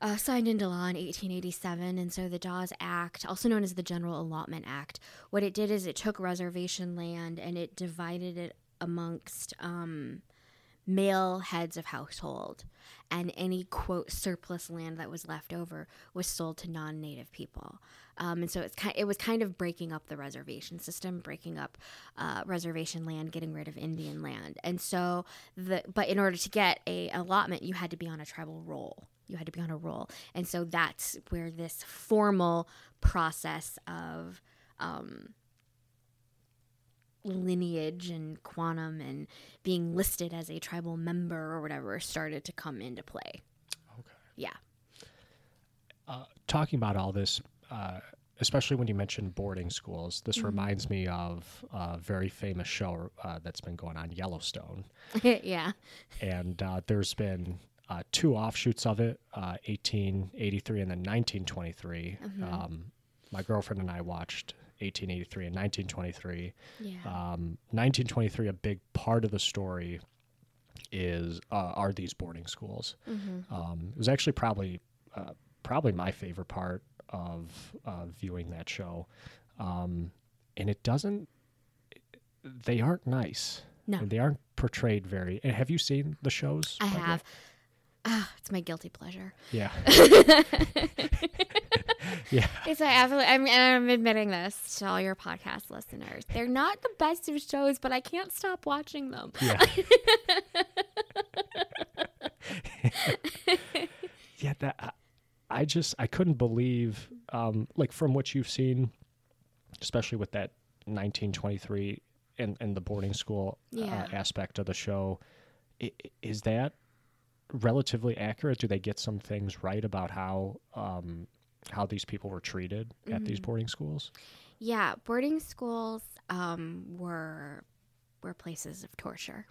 uh, signed into law in 1887, and so the Dawes Act, also known as the General Allotment Act, what it did is it took reservation land and it divided it amongst um, male heads of household, and any quote surplus land that was left over was sold to non-native people. Um, and so it's kind, it was kind of breaking up the reservation system, breaking up uh, reservation land, getting rid of Indian land. And so the but in order to get a allotment, you had to be on a tribal roll. You had to be on a roll, and so that's where this formal process of um, lineage and quantum and being listed as a tribal member or whatever started to come into play. Okay. Yeah. uh, talking about all this, uh, especially when you mentioned boarding schools, this Mm-hmm. reminds me of a very famous show uh, that's been going on, Yellowstone. yeah. and uh, there's been uh, two offshoots of it, uh, 1883 and then 1923. Um, my girlfriend and I watched 1883 and 1923. Yeah. Um, 1923, a big part of the story is uh, are these boarding schools. Um, it was actually probably uh, probably my favorite part of uh, viewing that show, um, and it doesn't. They aren't nice. No. And they aren't portrayed very. and Have you seen the shows? I by the way? have. Ah, it's my guilty pleasure. Yeah. yeah. It's like absolutely. I'm, and I'm admitting this to all your podcast listeners. They're not the best of shows, but I can't stop watching them. Yeah. yeah. That I- I just I couldn't believe um, like from what you've seen, especially with that 1923 and and the boarding school Yeah. uh, aspect of the show. i- i- Is that relatively accurate? Do they get some things right about how um, how these people were treated at these boarding schools? Yeah, boarding schools um, were were places of torture.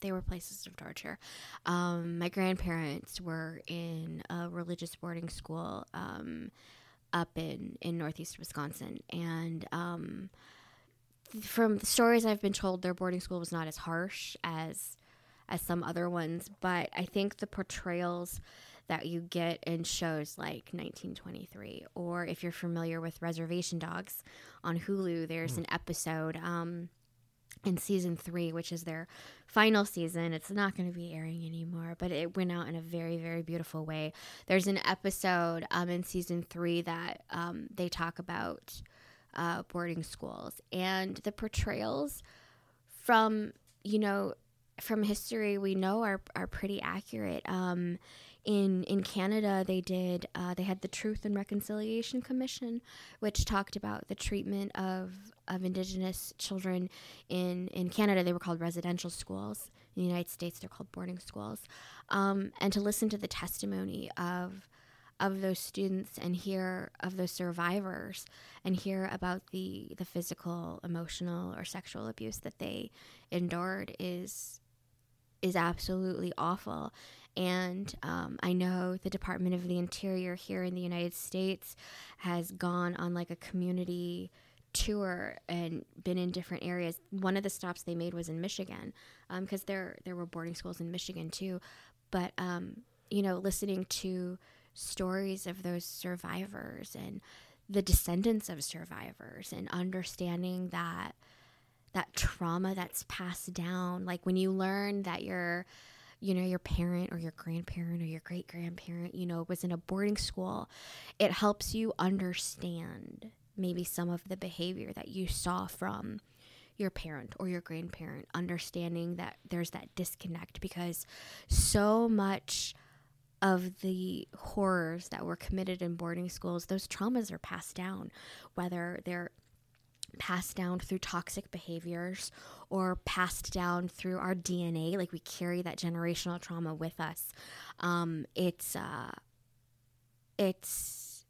They were places of torture. Um, my grandparents were in a religious boarding school um, up in in northeast Wisconsin, and um, from the stories I've been told, their boarding school was not as harsh as as some other ones, but I think the portrayals that you get in shows like 1923, or if you're familiar with Reservation Dogs on Hulu, there's an episode um, in season three, which is their final season. It's not going to be airing anymore, but it went out in a very, very beautiful way. There's an episode um, in season three that um, they talk about uh, boarding schools. And the portrayals from, you know, from history we know are, are pretty accurate. Um, in in Canada, they did uh, they had the Truth and Reconciliation Commission, which talked about the treatment of of Indigenous children in in Canada. They were called residential schools. In the United States, they're called boarding schools. Um, and to listen to the testimony of of those students and hear of those survivors and hear about the the physical, emotional, or sexual abuse that they endured is is absolutely awful. And um, I know the Department of the Interior here in the United States has gone on like a community tour and been in different areas. One of the stops they made was in Michigan because um, there there were boarding schools in Michigan too. But um, you know, listening to stories of those survivors and the descendants of survivors and understanding that that trauma that's passed down like when you learn that your you know your parent or your grandparent or your great grandparent you know was in a boarding school it helps you understand maybe some of the behavior that you saw from your parent or your grandparent understanding that there's that disconnect because so much of the horrors that were committed in boarding schools those traumas are passed down whether they're passed down through toxic behaviors or passed down through our DNA. Like we carry that generational trauma with us. Um, it's uh, it's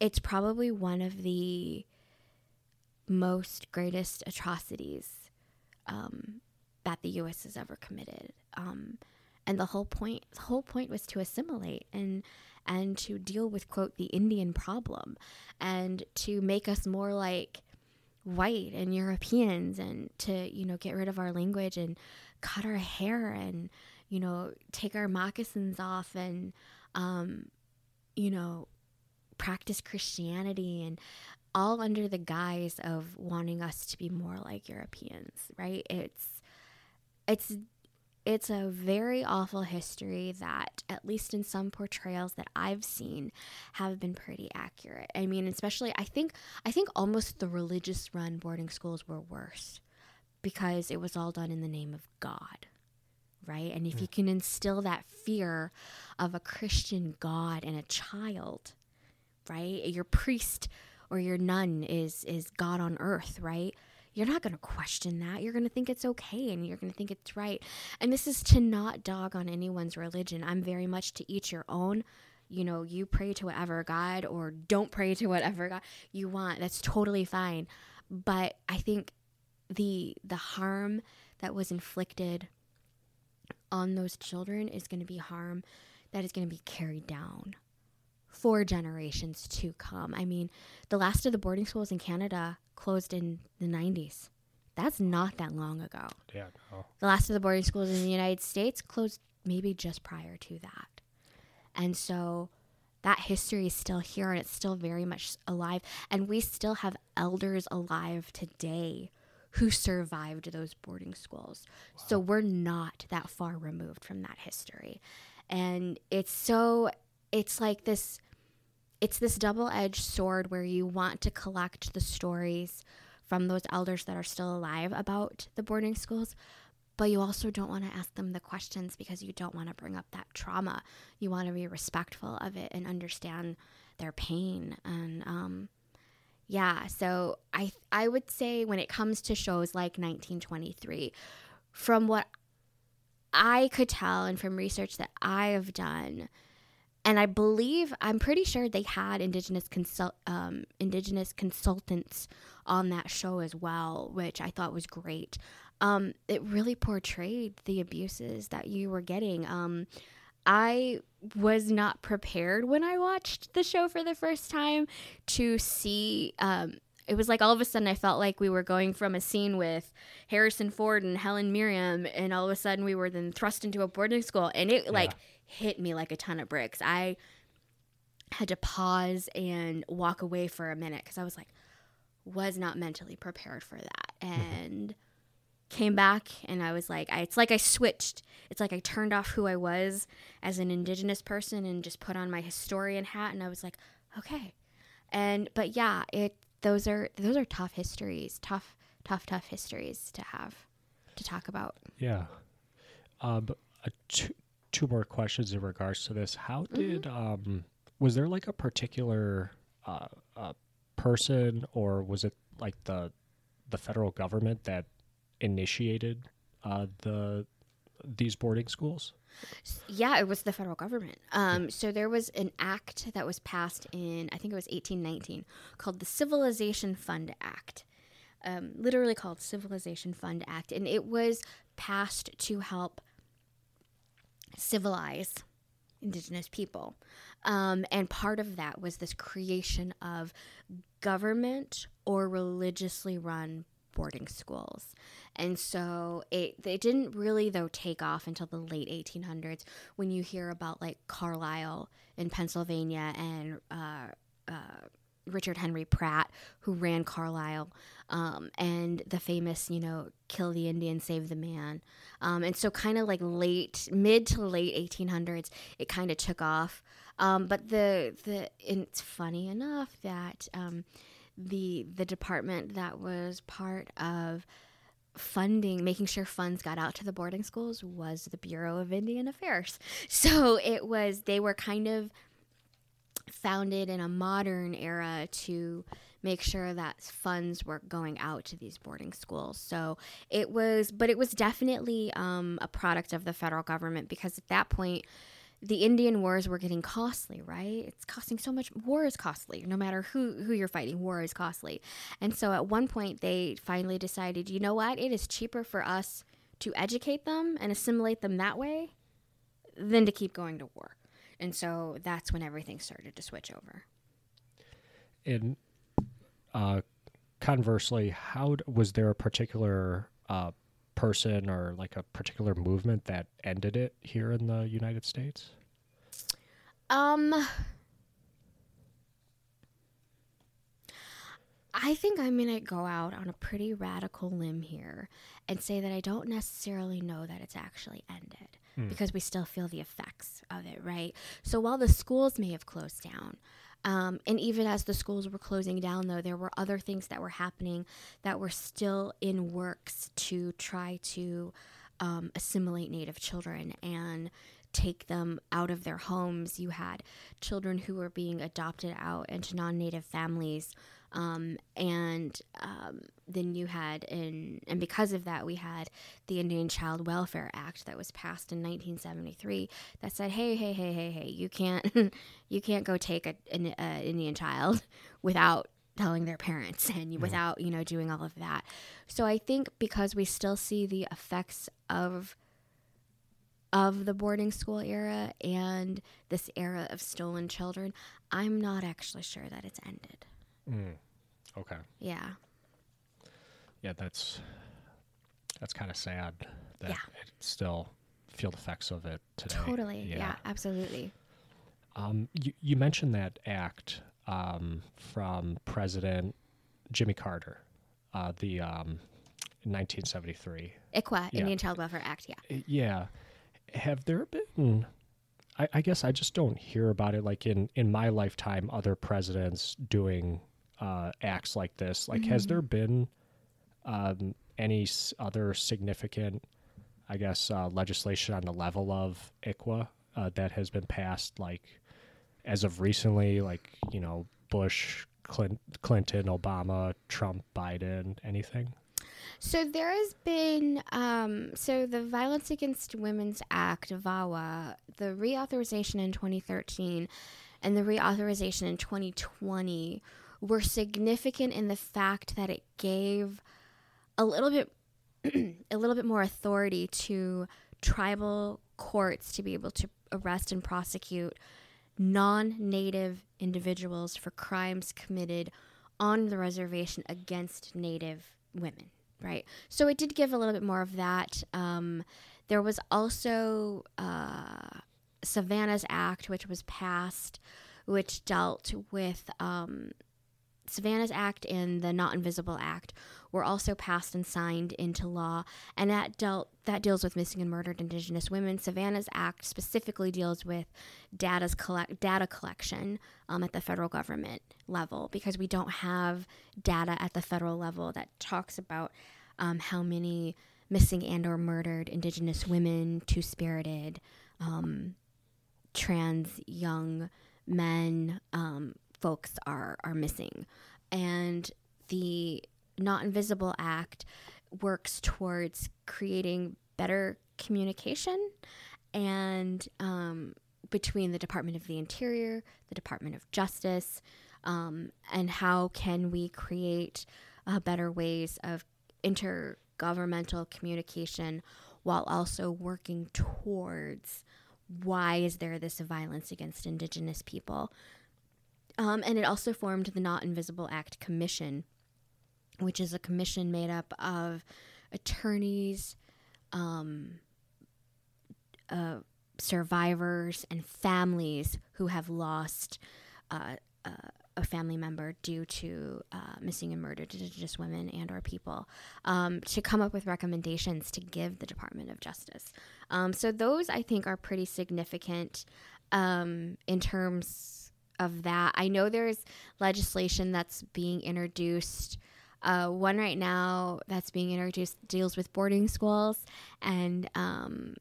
it's probably one of the most greatest atrocities um, that the U.S. has ever committed. Um, and the whole point the whole point was to assimilate and and to deal with quote the Indian problem and to make us more like white and Europeans and to, you know, get rid of our language and cut our hair and, you know, take our moccasins off and, um, you know, practice Christianity and all under the guise of wanting us to be more like Europeans, right? It's, it's it's a very awful history that, at least in some portrayals that I've seen, have been pretty accurate. I mean, especially I think I think almost the religious run boarding schools were worse because it was all done in the name of God. Right? And if mm. you can instill that fear of a Christian God in a child, right? Your priest or your nun is is God on earth, right? You're not going to question that. You're going to think it's okay and you're going to think it's right. And this is to not dog on anyone's religion. I'm very much to each your own. You know, you pray to whatever God or don't pray to whatever God you want. That's totally fine. But I think the the harm that was inflicted on those children is going to be harm that is going to be carried down for generations to come. I mean, the last of the boarding schools in Canada closed in the 90s. That's not that long ago. Yeah, no. The last of the boarding schools in the United States closed maybe just prior to that. And so that history is still here and it's still very much alive. And we still have elders alive today who survived those boarding schools. Wow. So we're not that far removed from that history. And it's so, it's like this it's this double edged sword where you want to collect the stories from those elders that are still alive about the boarding schools, but you also don't want to ask them the questions because you don't want to bring up that trauma. You want to be respectful of it and understand their pain. And um, yeah, so I I would say when it comes to shows like 1923, from what I could tell and from research that I have done, and I believe I'm pretty sure they had indigenous consult um, indigenous consultants on that show as well, which I thought was great. Um, it really portrayed the abuses that you were getting. Um, I was not prepared when I watched the show for the first time to see. It was like all of a sudden I felt like we were going from a scene with Harrison Ford and Helen Mirren, and all of a sudden we were then thrust into a boarding school, and it yeah. like hit me like a ton of bricks. I had to pause and walk away for a minute because I was like, was not mentally prepared for that. Mm-hmm. And came back and I was like, I, it's like I switched. It's like I turned off who I was as an indigenous person and just put on my historian hat. And I was like, okay. And, but yeah, it, those are those are tough histories, tough, tough, tough histories to have to talk about. Yeah. Um, uh, two, two more questions in regards to this. How Mm-hmm. did um, was there like a particular uh, uh, person, or was it like the the federal government that initiated uh, the these boarding schools? Yeah, it was the federal government. Um, so there was an act that was passed in, I think it was 1819, called the Civilization Fund Act. Um, literally called Civilization Fund Act. And it was passed to help civilize indigenous people. Um, and part of that was this creation of government or religiously run boarding schools. And so it they didn't really though take off until the late 1800s when you hear about like Carlisle in Pennsylvania and uh, uh, Richard Henry Pratt who ran Carlisle um, and the famous you know kill the Indian save the man um, and so kind of like late mid to late 1800s it kind of took off um, but the the it's funny enough that um, the the department that was part of funding making sure funds got out to the boarding schools was the Bureau of Indian Affairs. So it was they were kind of founded in a modern era to make sure that funds were going out to these boarding schools. So it was but it was definitely um, a product of the federal government because at that point the Indian wars were getting costly, right? It's costing so much. War is costly, no matter who who you're fighting. War is costly, and so at one point they finally decided, you know what? It is cheaper for us to educate them and assimilate them that way than to keep going to war. And so that's when everything started to switch over. And uh, conversely, how d- was there a particular uh, person or like a particular movement that ended it here in the United States? Um, I think I'm going to go out on a pretty radical limb here and say that I don't necessarily know that it's actually ended because we still feel the effects of it, right? So while the schools may have closed down, um, and even as the schools were closing down, though, there were other things that were happening that were still in works to try to um, assimilate Native children and take them out of their homes. You had children who were being adopted out into non native families. Um, and um, then you had, in, and because of that, we had the Indian Child Welfare Act that was passed in 1973 that said, "Hey, hey, hey, hey, hey, you can't, you can't go take a, an uh, Indian child without telling their parents and without you know doing all of that." So I think because we still see the effects of of the boarding school era and this era of stolen children, I'm not actually sure that it's ended. Okay. Yeah. Yeah, that's that's kind of sad that Yeah. it still feel the effects of it today. Totally. Yeah, absolutely. Um, you, you mentioned that act um, from President Jimmy Carter, uh, the um, 1973. ICWA, Yeah. Indian Child Welfare Act. Yeah. Uh, Yeah. Have there been? I, I guess I just don't hear about it. Like in in my lifetime, other presidents doing uh, acts like this. Like, has there been um, any s- other significant, I guess, uh, legislation on the level of ICWA uh, that has been passed? Like, as of recently, like you know, Bush, Clin- Clinton, Obama, Trump, Biden, anything? So there has been um, so the Violence Against Women's Act VAWA, the reauthorization in 2013 and the reauthorization in 2020 were significant in the fact that it gave a little bit a little bit more authority to tribal courts to be able to arrest and prosecute non-native individuals for crimes committed on the reservation against native women right? So it did give a little bit more of that. Um, there was also uh, Savanna's act which was passed which dealt with um, Savanna's Act and the Not Invisible Act were also passed and signed into law, and that dealt that deals with missing and murdered Indigenous women. Savanna's Act specifically deals with data's collect data collection um, at the federal government level because we don't have data at the federal level that talks about um, how many missing and or murdered Indigenous women, two spirited, um, trans young men, um, folks are are missing, and the Not Invisible Act works towards creating better communication and um, between the Department of the Interior, the Department of Justice, um, and how can we create uh, better ways of intergovernmental communication while also working towards why is there this violence against Indigenous people um, and it also formed the Not Invisible Act Commission, which is a commission made up of attorneys, um, uh, survivors, and families who have lost uh, uh, a family member due to uh, missing and murdered Indigenous women and or people um, to come up with recommendations to give the Department of Justice. Um, so those I think are pretty significant um, in terms of that. I know there's legislation that's being introduced. Uh, one right now that's being introduced deals with boarding schools and um,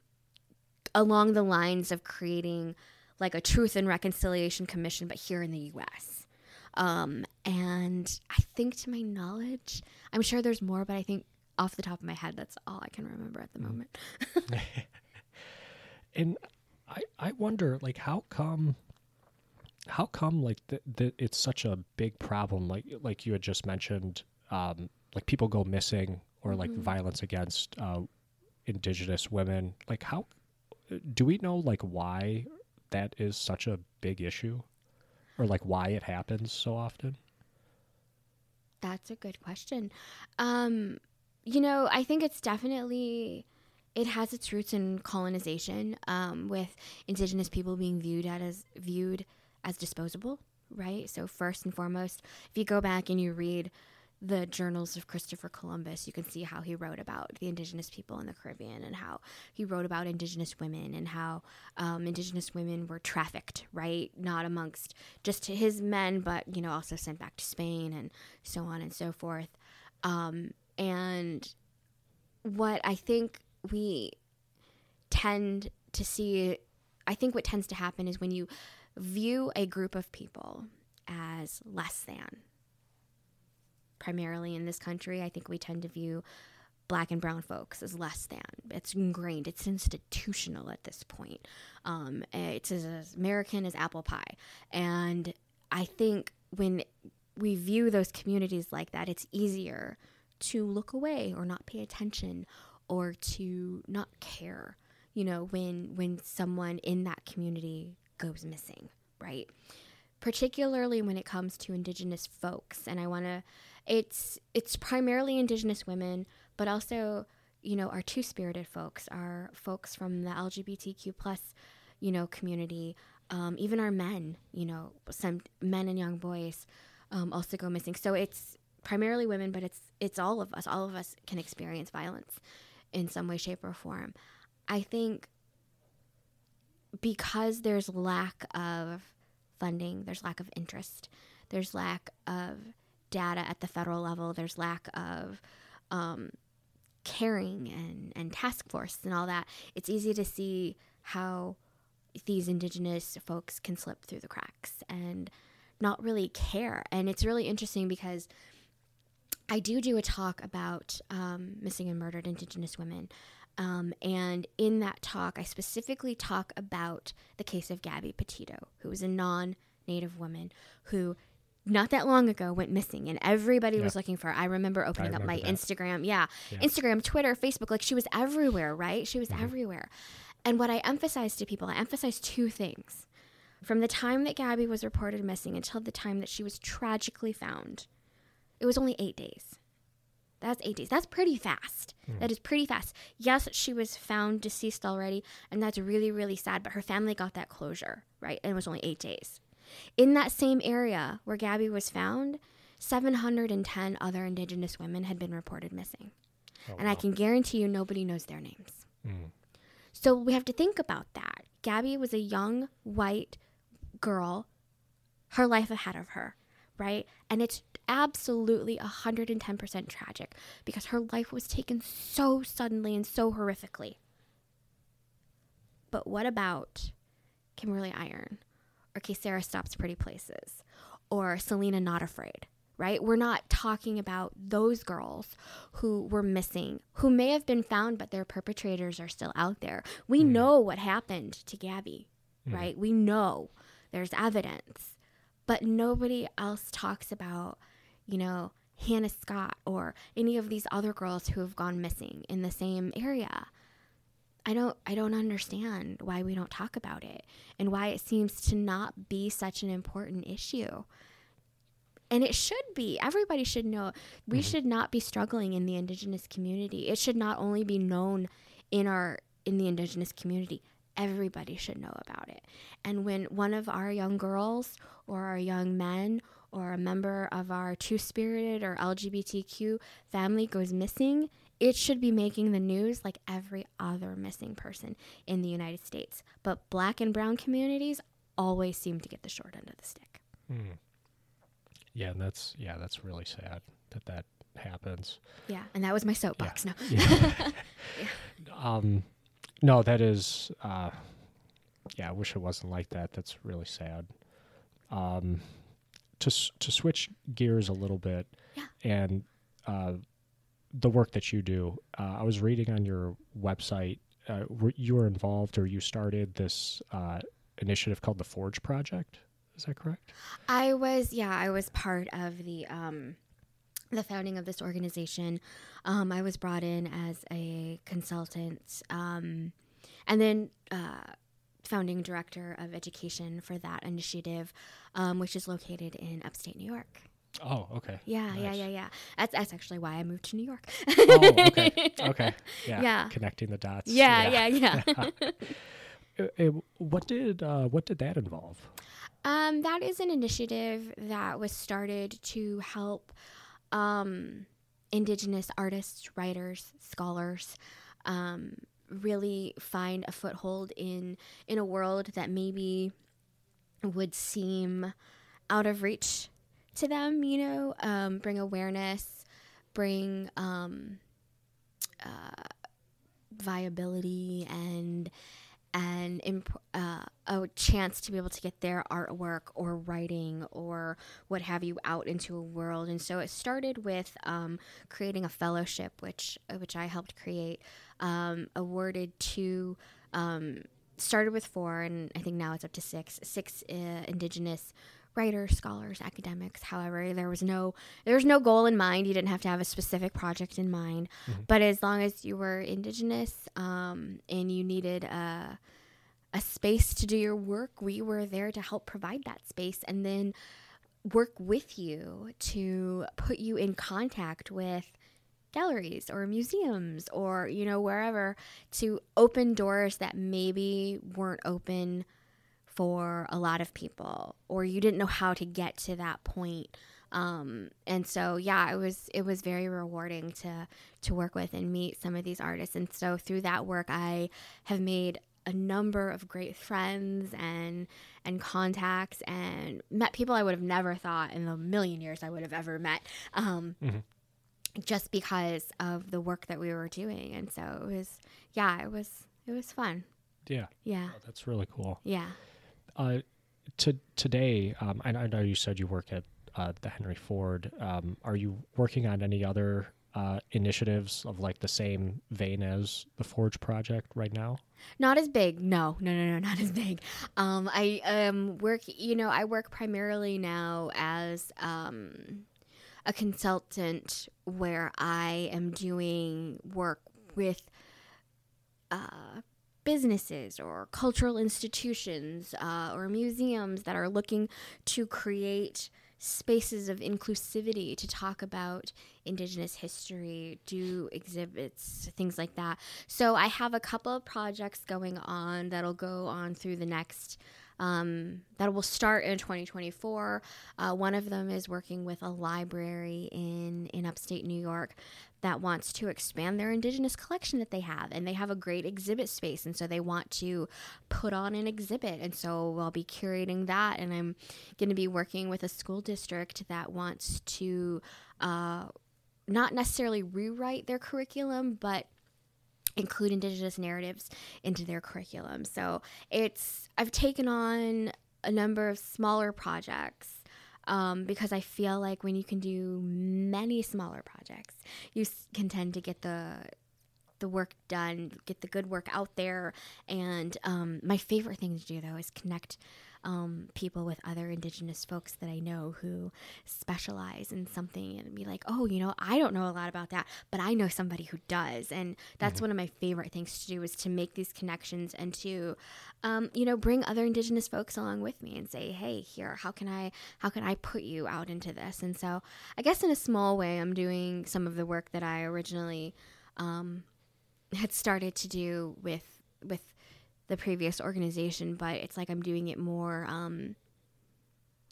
along the lines of creating like a truth and reconciliation commission, but here in the U.S. Um, and I think, to my knowledge, I'm sure there's more, but I think off the top of my head, that's all I can remember at the mm. moment. and I, I wonder, like, how come how come like th- th- it's such a big problem like like you had just mentioned um, like people go missing or like mm-hmm. violence against uh, indigenous women? Like how do we know like why that is such a big issue? Or like why it happens so often? That's a good question. Um you know i think it's definitely it has its roots in colonization um, with indigenous people being viewed as viewed as disposable, right? So, first and foremost, if you go back and you read the journals of Christopher Columbus, you can see how he wrote about the indigenous people in the Caribbean and how he wrote about indigenous women and how um, indigenous women were trafficked, right? Not amongst just his men, but, you know, also sent back to Spain and so on and so forth. Um, and what I think we tend to see, I think what tends to happen is when you view a group of people as less than. Primarily in this country, I think we tend to view black and brown folks as less than. It's ingrained, it's institutional at this point. Um, it's as American as apple pie. And I think when we view those communities like that, it's easier to look away or not pay attention or to not care you know when when someone in that community goes missing, right? Particularly when it comes to indigenous folks. And I want to it's it's primarily indigenous women, but also, you know, our two-spirited folks, our folks from the LGBTQ plus, you know, community, um, even our men, you know, some men and young boys um, also go missing. So it's primarily women, but it's it's all of us. All of us can experience violence in some way, shape, or form. I think because there's lack of funding, there's lack of interest, there's lack of data at the federal level, there's lack of um, caring and, and task force and all that, it's easy to see how these indigenous folks can slip through the cracks and not really care. And it's really interesting because I do do a talk about um, missing and murdered indigenous women um, and in that talk, I specifically talk about the case of Gabby Petito, who was a non native woman who not that long ago went missing and everybody yeah. was looking for her. I remember opening I remember up my that. Instagram. Yeah, yeah, Instagram, Twitter, Facebook. Like she was everywhere, right? She was mm-hmm. everywhere. And what I emphasize to people, I emphasize two things. From the time that Gabby was reported missing until the time that she was tragically found, it was only eight days. That's eight days. That's pretty fast. Mm. That is pretty fast. Yes, she was found deceased already, and that's really, really sad, but her family got that closure, right? And it was only eight days. In that same area where Gabby was found, 710 other Indigenous women had been reported missing. Oh, and I can guarantee you nobody knows their names. Mm. So we have to think about that. Gabby was a young white girl, her life ahead of her, right? And it's absolutely 110% tragic because her life was taken so suddenly and so horrifically. But what about Kimberly Iron or Kaysera Stops Pretty Places or Selena Not Afraid? Right? We're not talking about those girls who were missing, who may have been found, but their perpetrators are still out there. We hmm. know what happened to Gabby, hmm. right? We know there's evidence, but nobody else talks about, you know, Hannah Scott or any of these other girls who have gone missing in the same area. I don't I don't understand why we don't talk about it and why it seems to not be such an important issue. And it should be. Everybody should know. We mm-hmm. should not be struggling in the indigenous community. It should not only be known in our in the indigenous community. Everybody should know about it. And when one of our young girls or our young men or a member of our two-spirited or LGBTQ family goes missing, it should be making the news like every other missing person in the United States. But black and brown communities always seem to get the short end of the stick. Mm. Yeah, and that's yeah, that's really sad that that happens. Yeah, and that was my soapbox. No. Yeah. um, no, that is. Uh, yeah, I wish it wasn't like that. That's really sad. Um, to to switch gears a little bit, Yeah. and uh, the work that you do. Uh, I was reading on your website. Uh, were- you were involved, or you started this uh, initiative called the Forge Project. Is that correct? I was, yeah, I was part of the um, the founding of this organization. Um, I was brought in as a consultant, um, and then uh, founding director of education for that initiative, um, which is located in upstate New York. Oh, okay. Yeah, yeah, Nice. yeah, yeah. That's that's actually why I moved to New York. Oh, okay. Okay. Yeah. Yeah. Connecting the dots. yeah, yeah, yeah. Uh, uh, what did uh, what did that involve? Um, that is an initiative that was started to help um, Indigenous artists, writers, scholars um, really find a foothold in in a world that maybe would seem out of reach to them. You know, um, bring awareness, bring um, uh, viability and and imp- uh, a chance to be able to get their artwork or writing or what have you out into a world. And so it started with um, creating a fellowship, which which I helped create, um, awarded to. Um, started with four, and I think now it's up to six. Six uh, Indigenous writers, scholars, academics. However, there was no there was no goal in mind. You didn't have to have a specific project in mind, but as long as you were Indigenous um, and you needed a a space to do your work, we were there to help provide that space, and then work with you to put you in contact with galleries or museums or you know wherever to open doors that maybe weren't open for a lot of people or you didn't know how to get to that point. Um, and so yeah it was it was very rewarding to to work with and meet some of these artists. And so through that work i have made a number of great friends and and contacts and met people i would have never thought in a million years i would have ever met. Um, just because of the work that we were doing and so it was yeah it was it was fun Yeah, yeah oh, that's really cool. yeah Uh, to today, um, I, I know you said you work at uh, the Henry Ford. Um, are you working on any other uh, initiatives of like the same vein as the Forge Project right now? Not as big. No, no, no, no, not as big. Um, I um work. You know, I work primarily now as um a consultant where I am doing work with uh, businesses or cultural institutions uh, or museums that are looking to create spaces of inclusivity to talk about indigenous history do exhibits things like that. So i have a couple of projects going on that'll go on through the next um, that will start in 2024. Uh, one of them is working with a library in in upstate New York that wants to expand their indigenous collection that they have and they have a great exhibit space and so they want to put on an exhibit and so I'll be curating that and I'm going to be working with a school district that wants to uh, not necessarily rewrite their curriculum but include indigenous narratives into their curriculum. So it's I've taken on a number of smaller projects um, because I feel like when you can do many smaller projects, you can tend to get the the work done, get the good work out there. And um, my favorite thing to do though is connect um, people with other Indigenous folks that I know who specialize in something and be like, oh, you know, I don't know a lot about that, but I know somebody who does. And that's mm-hmm. one of my favorite things to do is to make these connections and to, um, you know, bring other Indigenous folks along with me and say, hey, here, how can I, how can I put you out into this? And so I guess in a small way, I'm doing some of the work that I originally um, had started to do with with the previous organization, but it's like I'm doing it more um,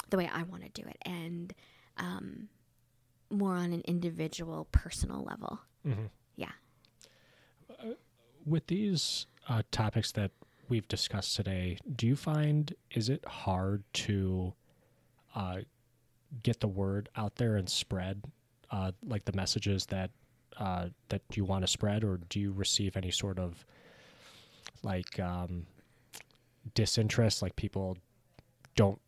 the way I want to do it and um, more on an individual, personal level. Mm-hmm. Yeah. Uh, with these uh, topics that we've discussed today, do you find is it hard to uh, get the word out there and spread uh, like the messages that uh, that you want to spread, or do you receive any sort of like um, disinterest? Like people don't.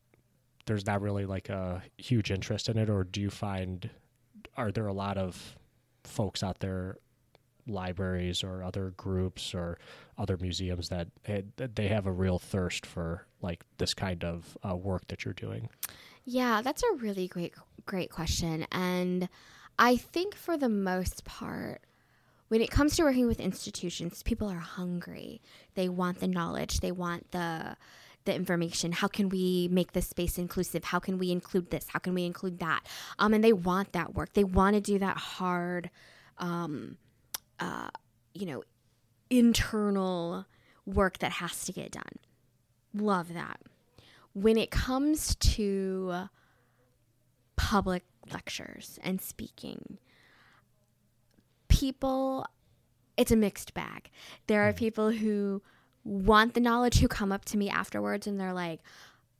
There's not really like a huge interest in it, or do you find are there a lot of folks out there libraries or other groups or other museums that they have a real thirst for like this kind of uh, work that you're doing? Yeah, that's a really great great question, and I think for the most part, when it comes to working with institutions, people are hungry. They want the knowledge. They want the the information. How can we make this space inclusive? How can we include this? How can we include that? Um, and they want that work. They want to do that hard, um, uh, you know, internal work that has to get done. Love that. When it comes to public lectures and speaking, people, it's a mixed bag. There are hmm. people who want the knowledge who come up to me afterwards and they're like,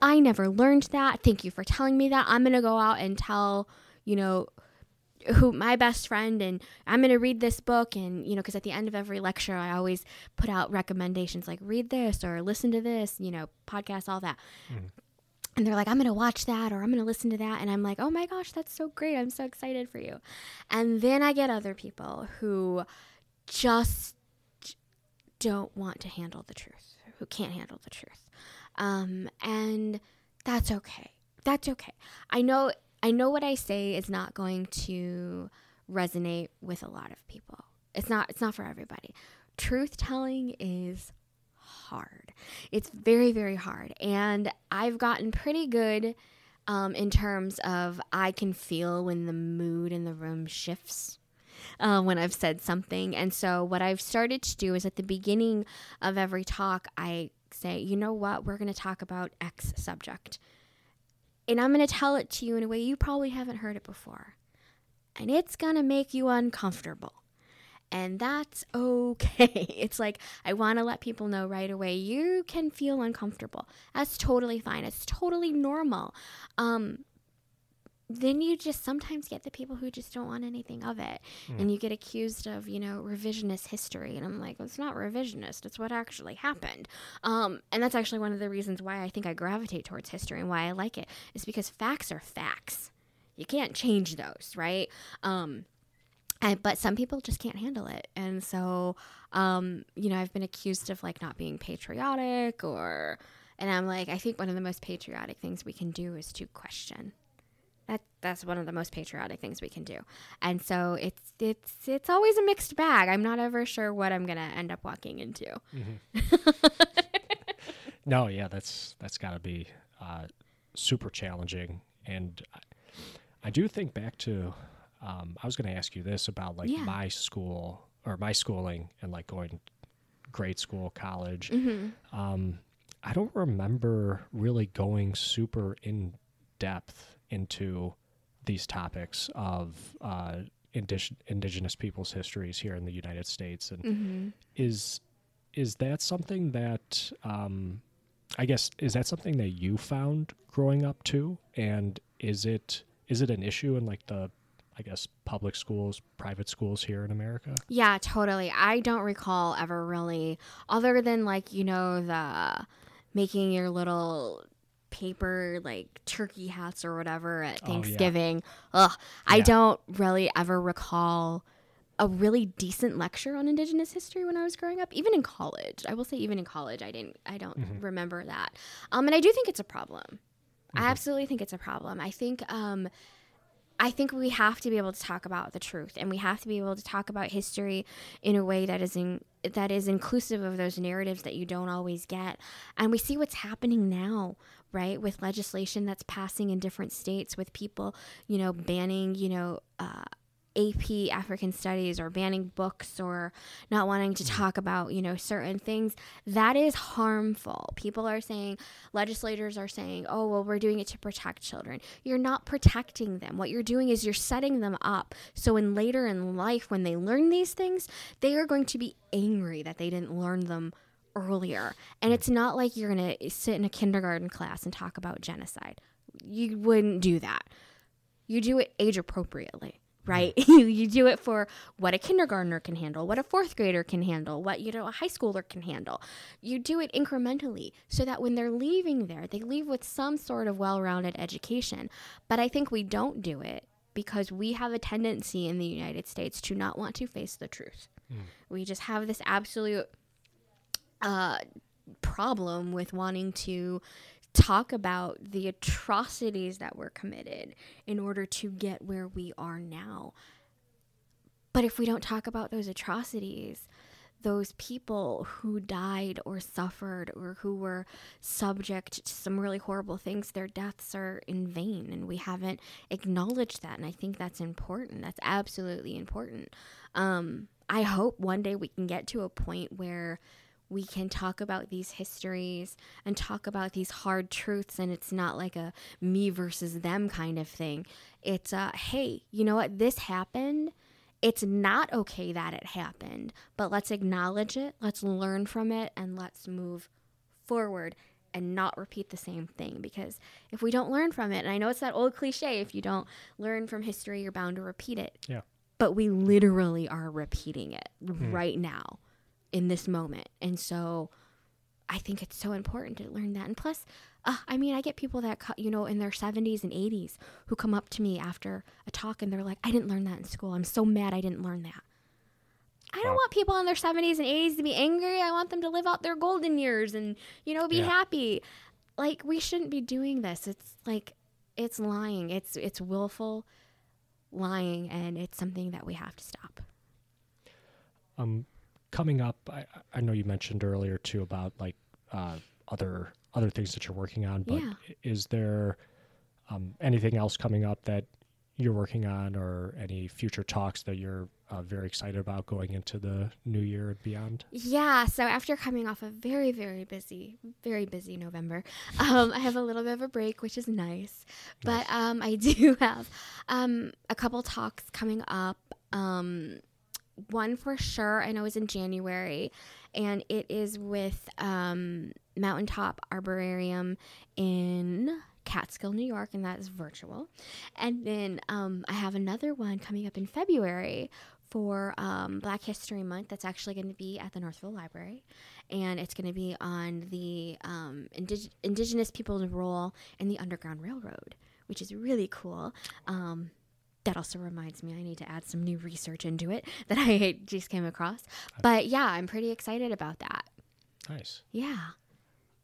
I never learned that. Thank you for telling me that. I'm going to go out and tell, you know, who my best friend and I'm going to read this book and you know because at the end of every lecture I always put out recommendations like read this or listen to this, you know, podcast all that. Mm and they're like, I'm going to watch that or I'm going to listen to that. And I'm like, oh my gosh, that's so great. I'm so excited for you. And then I get other people who just don't want to handle the truth, who can't handle the truth. Um, and that's okay. That's okay. I know, I know what I say is not going to resonate with a lot of people. It's not, it's not for everybody. Truth telling is hard. It's very, very hard. And I've gotten pretty good um, in terms of I can feel when the mood in the room shifts. Uh, when I've said something. And so, what I've started to do is at the beginning of every talk, I say, you know what, we're going to talk about X subject. And I'm going to tell it to you in a way you probably haven't heard it before. And it's going to make you uncomfortable and that's okay. It's like I want to let people know right away you can feel uncomfortable. That's totally fine. It's totally normal. Um, then you just sometimes get the people who just don't want anything of it. Mm. And you get accused of, you know, revisionist history. And I'm like, well, it's not revisionist, it's what actually happened. Um, and that's actually one of the reasons why I think I gravitate towards history and why I like it, is because facts are facts. You can't change those, right? Um, and, but some people just can't handle it. And so, um, you know, I've been accused of like not being patriotic or, and I'm like, I think one of the most patriotic things we can do is to question. That that's one of the most patriotic things we can do. And so it's it's it's always a mixed bag. I'm not ever sure what I'm gonna end up walking into. Mm-hmm. no, yeah, that's that's got to be uh, super challenging. And I, I do think back to um, I was going to ask you this about like yeah. my school or my schooling and like going grade school, college. Mm-hmm. Um, I don't remember really going super in depth into these topics of uh, indig- indigenous peoples' histories here in the United States. And Mm-hmm. is is that something that um, I guess is that something that you found growing up too? And is it is it an issue in like the I guess public schools, private schools here in America? Yeah, totally. I don't recall ever really, other than like, you know, the making your little paper like turkey hats or whatever at Oh, yeah. Thanksgiving. Ugh. I Yeah. don't really ever recall a really decent lecture on indigenous history when I was growing up, even in college. I will say even in college I didn't I don't Mhm. remember that. Um and I do think it's a problem. Mhm. I absolutely think it's a problem. I think um I think we have to be able to talk about the truth and we have to be able to talk about history in a way that is in, that is inclusive of those narratives that you don't always get. And we see what's happening now, right? With legislation that's passing in different states with people, you know, banning, you know, uh, AP African studies or banning books or not wanting to mm. talk about, you know, certain things, that is harmful. People are saying, legislators are saying, oh, well, we're doing it to protect children. You're not protecting them. What you're doing is you're setting them up. So in later in life, when they learn these things, they are going to be angry that they didn't learn them earlier. And mm. it's not like you're going to sit in a kindergarten class and talk about genocide. You wouldn't do that. You do it age appropriately right? you, you do it for what a kindergartner can handle, what a fourth grader can handle, what you know a high schooler can handle. You do it incrementally so that when they're leaving there, they leave with some sort of well-rounded education. But I think we don't do it because we have a tendency in the United States to not want to face the truth. We just have this absolute uh, problem with wanting to talk about the atrocities that were committed in order to get where we are now. But if we don't talk about those atrocities, those people who died or suffered or who were subject to some really horrible things, their deaths are in vain. And we haven't acknowledged that. And I think that's important. That's absolutely important. Um, I hope one day we can get to a point where we can talk about these histories and talk about these hard truths and it's not like a me versus them kind of thing. It's a hey you know what? This happened. It's not okay that it happened but let's acknowledge it let's learn from it and let's move forward and not repeat the same thing. Because if we don't learn from it and i know it's that old cliche if you don't learn from history you're bound to repeat it. Yeah. but we literally are repeating it mm. right now in this moment. And so I think it's so important to learn that. And plus, uh, I mean, I get people that, you know, in their 70s and 80s who come up to me after a talk and they're like, I didn't learn that in school. I'm so mad I didn't learn that. I don't Wow. want people in their 70s and 80s to be angry. I want them to live out their golden years and, you know, be Yeah. happy. Like we shouldn't be doing this. It's like it's lying. It's it's willful lying and it's something that we have to stop. Um, coming up, I, I know you mentioned earlier too about like uh, other other things that you're working on, but Yeah. is there um, anything else coming up that you're working on, or any future talks that you're uh, very excited about going into the new year and beyond? Yeah, so after coming off a very, very busy, very busy November, um, I have a little bit of a break, which is nice. But um, I do have um, a couple talks coming up. Um, one for sure, I know is in January, and it is with um, Mountaintop Arboretum in Catskill, New York, and that is virtual. And then um, I have another one coming up in February for um, Black History Month. That's actually going to be at the Northville Library, and it's going to be on the um, indig- Indigenous people's role in the Underground Railroad, which is really cool. Um, that also reminds me, I need to add some new research into it that I just came across. But yeah, I'm pretty excited about that. Nice. Yeah.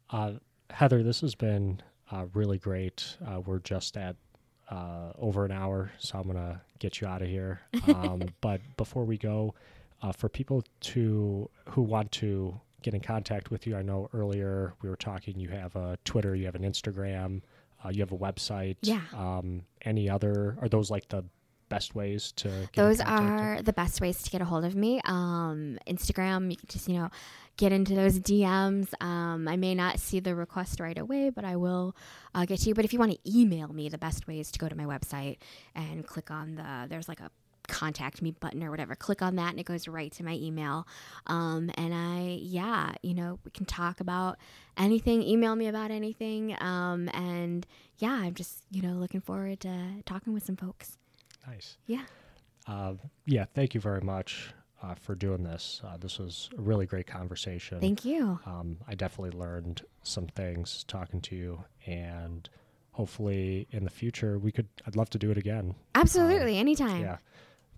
Uh, Heather, this has been uh, really great. Uh, we're just at uh, over an hour, so I'm gonna get you out of here. Um, but before we go, uh, for people to who want to get in contact with you, I know earlier we were talking. You have a Twitter, you have an Instagram, uh, you have a website. Yeah. Um, any other? Are those like the best ways to? Get Those are the best ways to get a hold of me. Um, Instagram, you can just, you know, get into those DMs. Um, I may not see the request right away, but I will uh, get to you. But if you want to email me, the best way is to go to my website and click on the, there's like a contact me button or whatever. Click on that and it goes right to my email. Um, and I, yeah, you know, we can talk about anything, email me about anything. Um, and yeah, I'm just, you know, looking forward to talking with some folks. Nice. Yeah. Uh, yeah, thank you very much uh, for doing this. Uh, this was a really great conversation. Thank you. Um, I definitely learned some things talking to you, and hopefully in the future we could. I'd love to do it again. Absolutely, anytime. Yeah,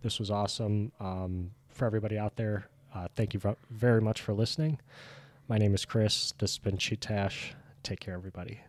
this was awesome. Um, for everybody out there, uh, thank you very much for listening. My name is Chris. This has been Chee-Tash. Take care, everybody.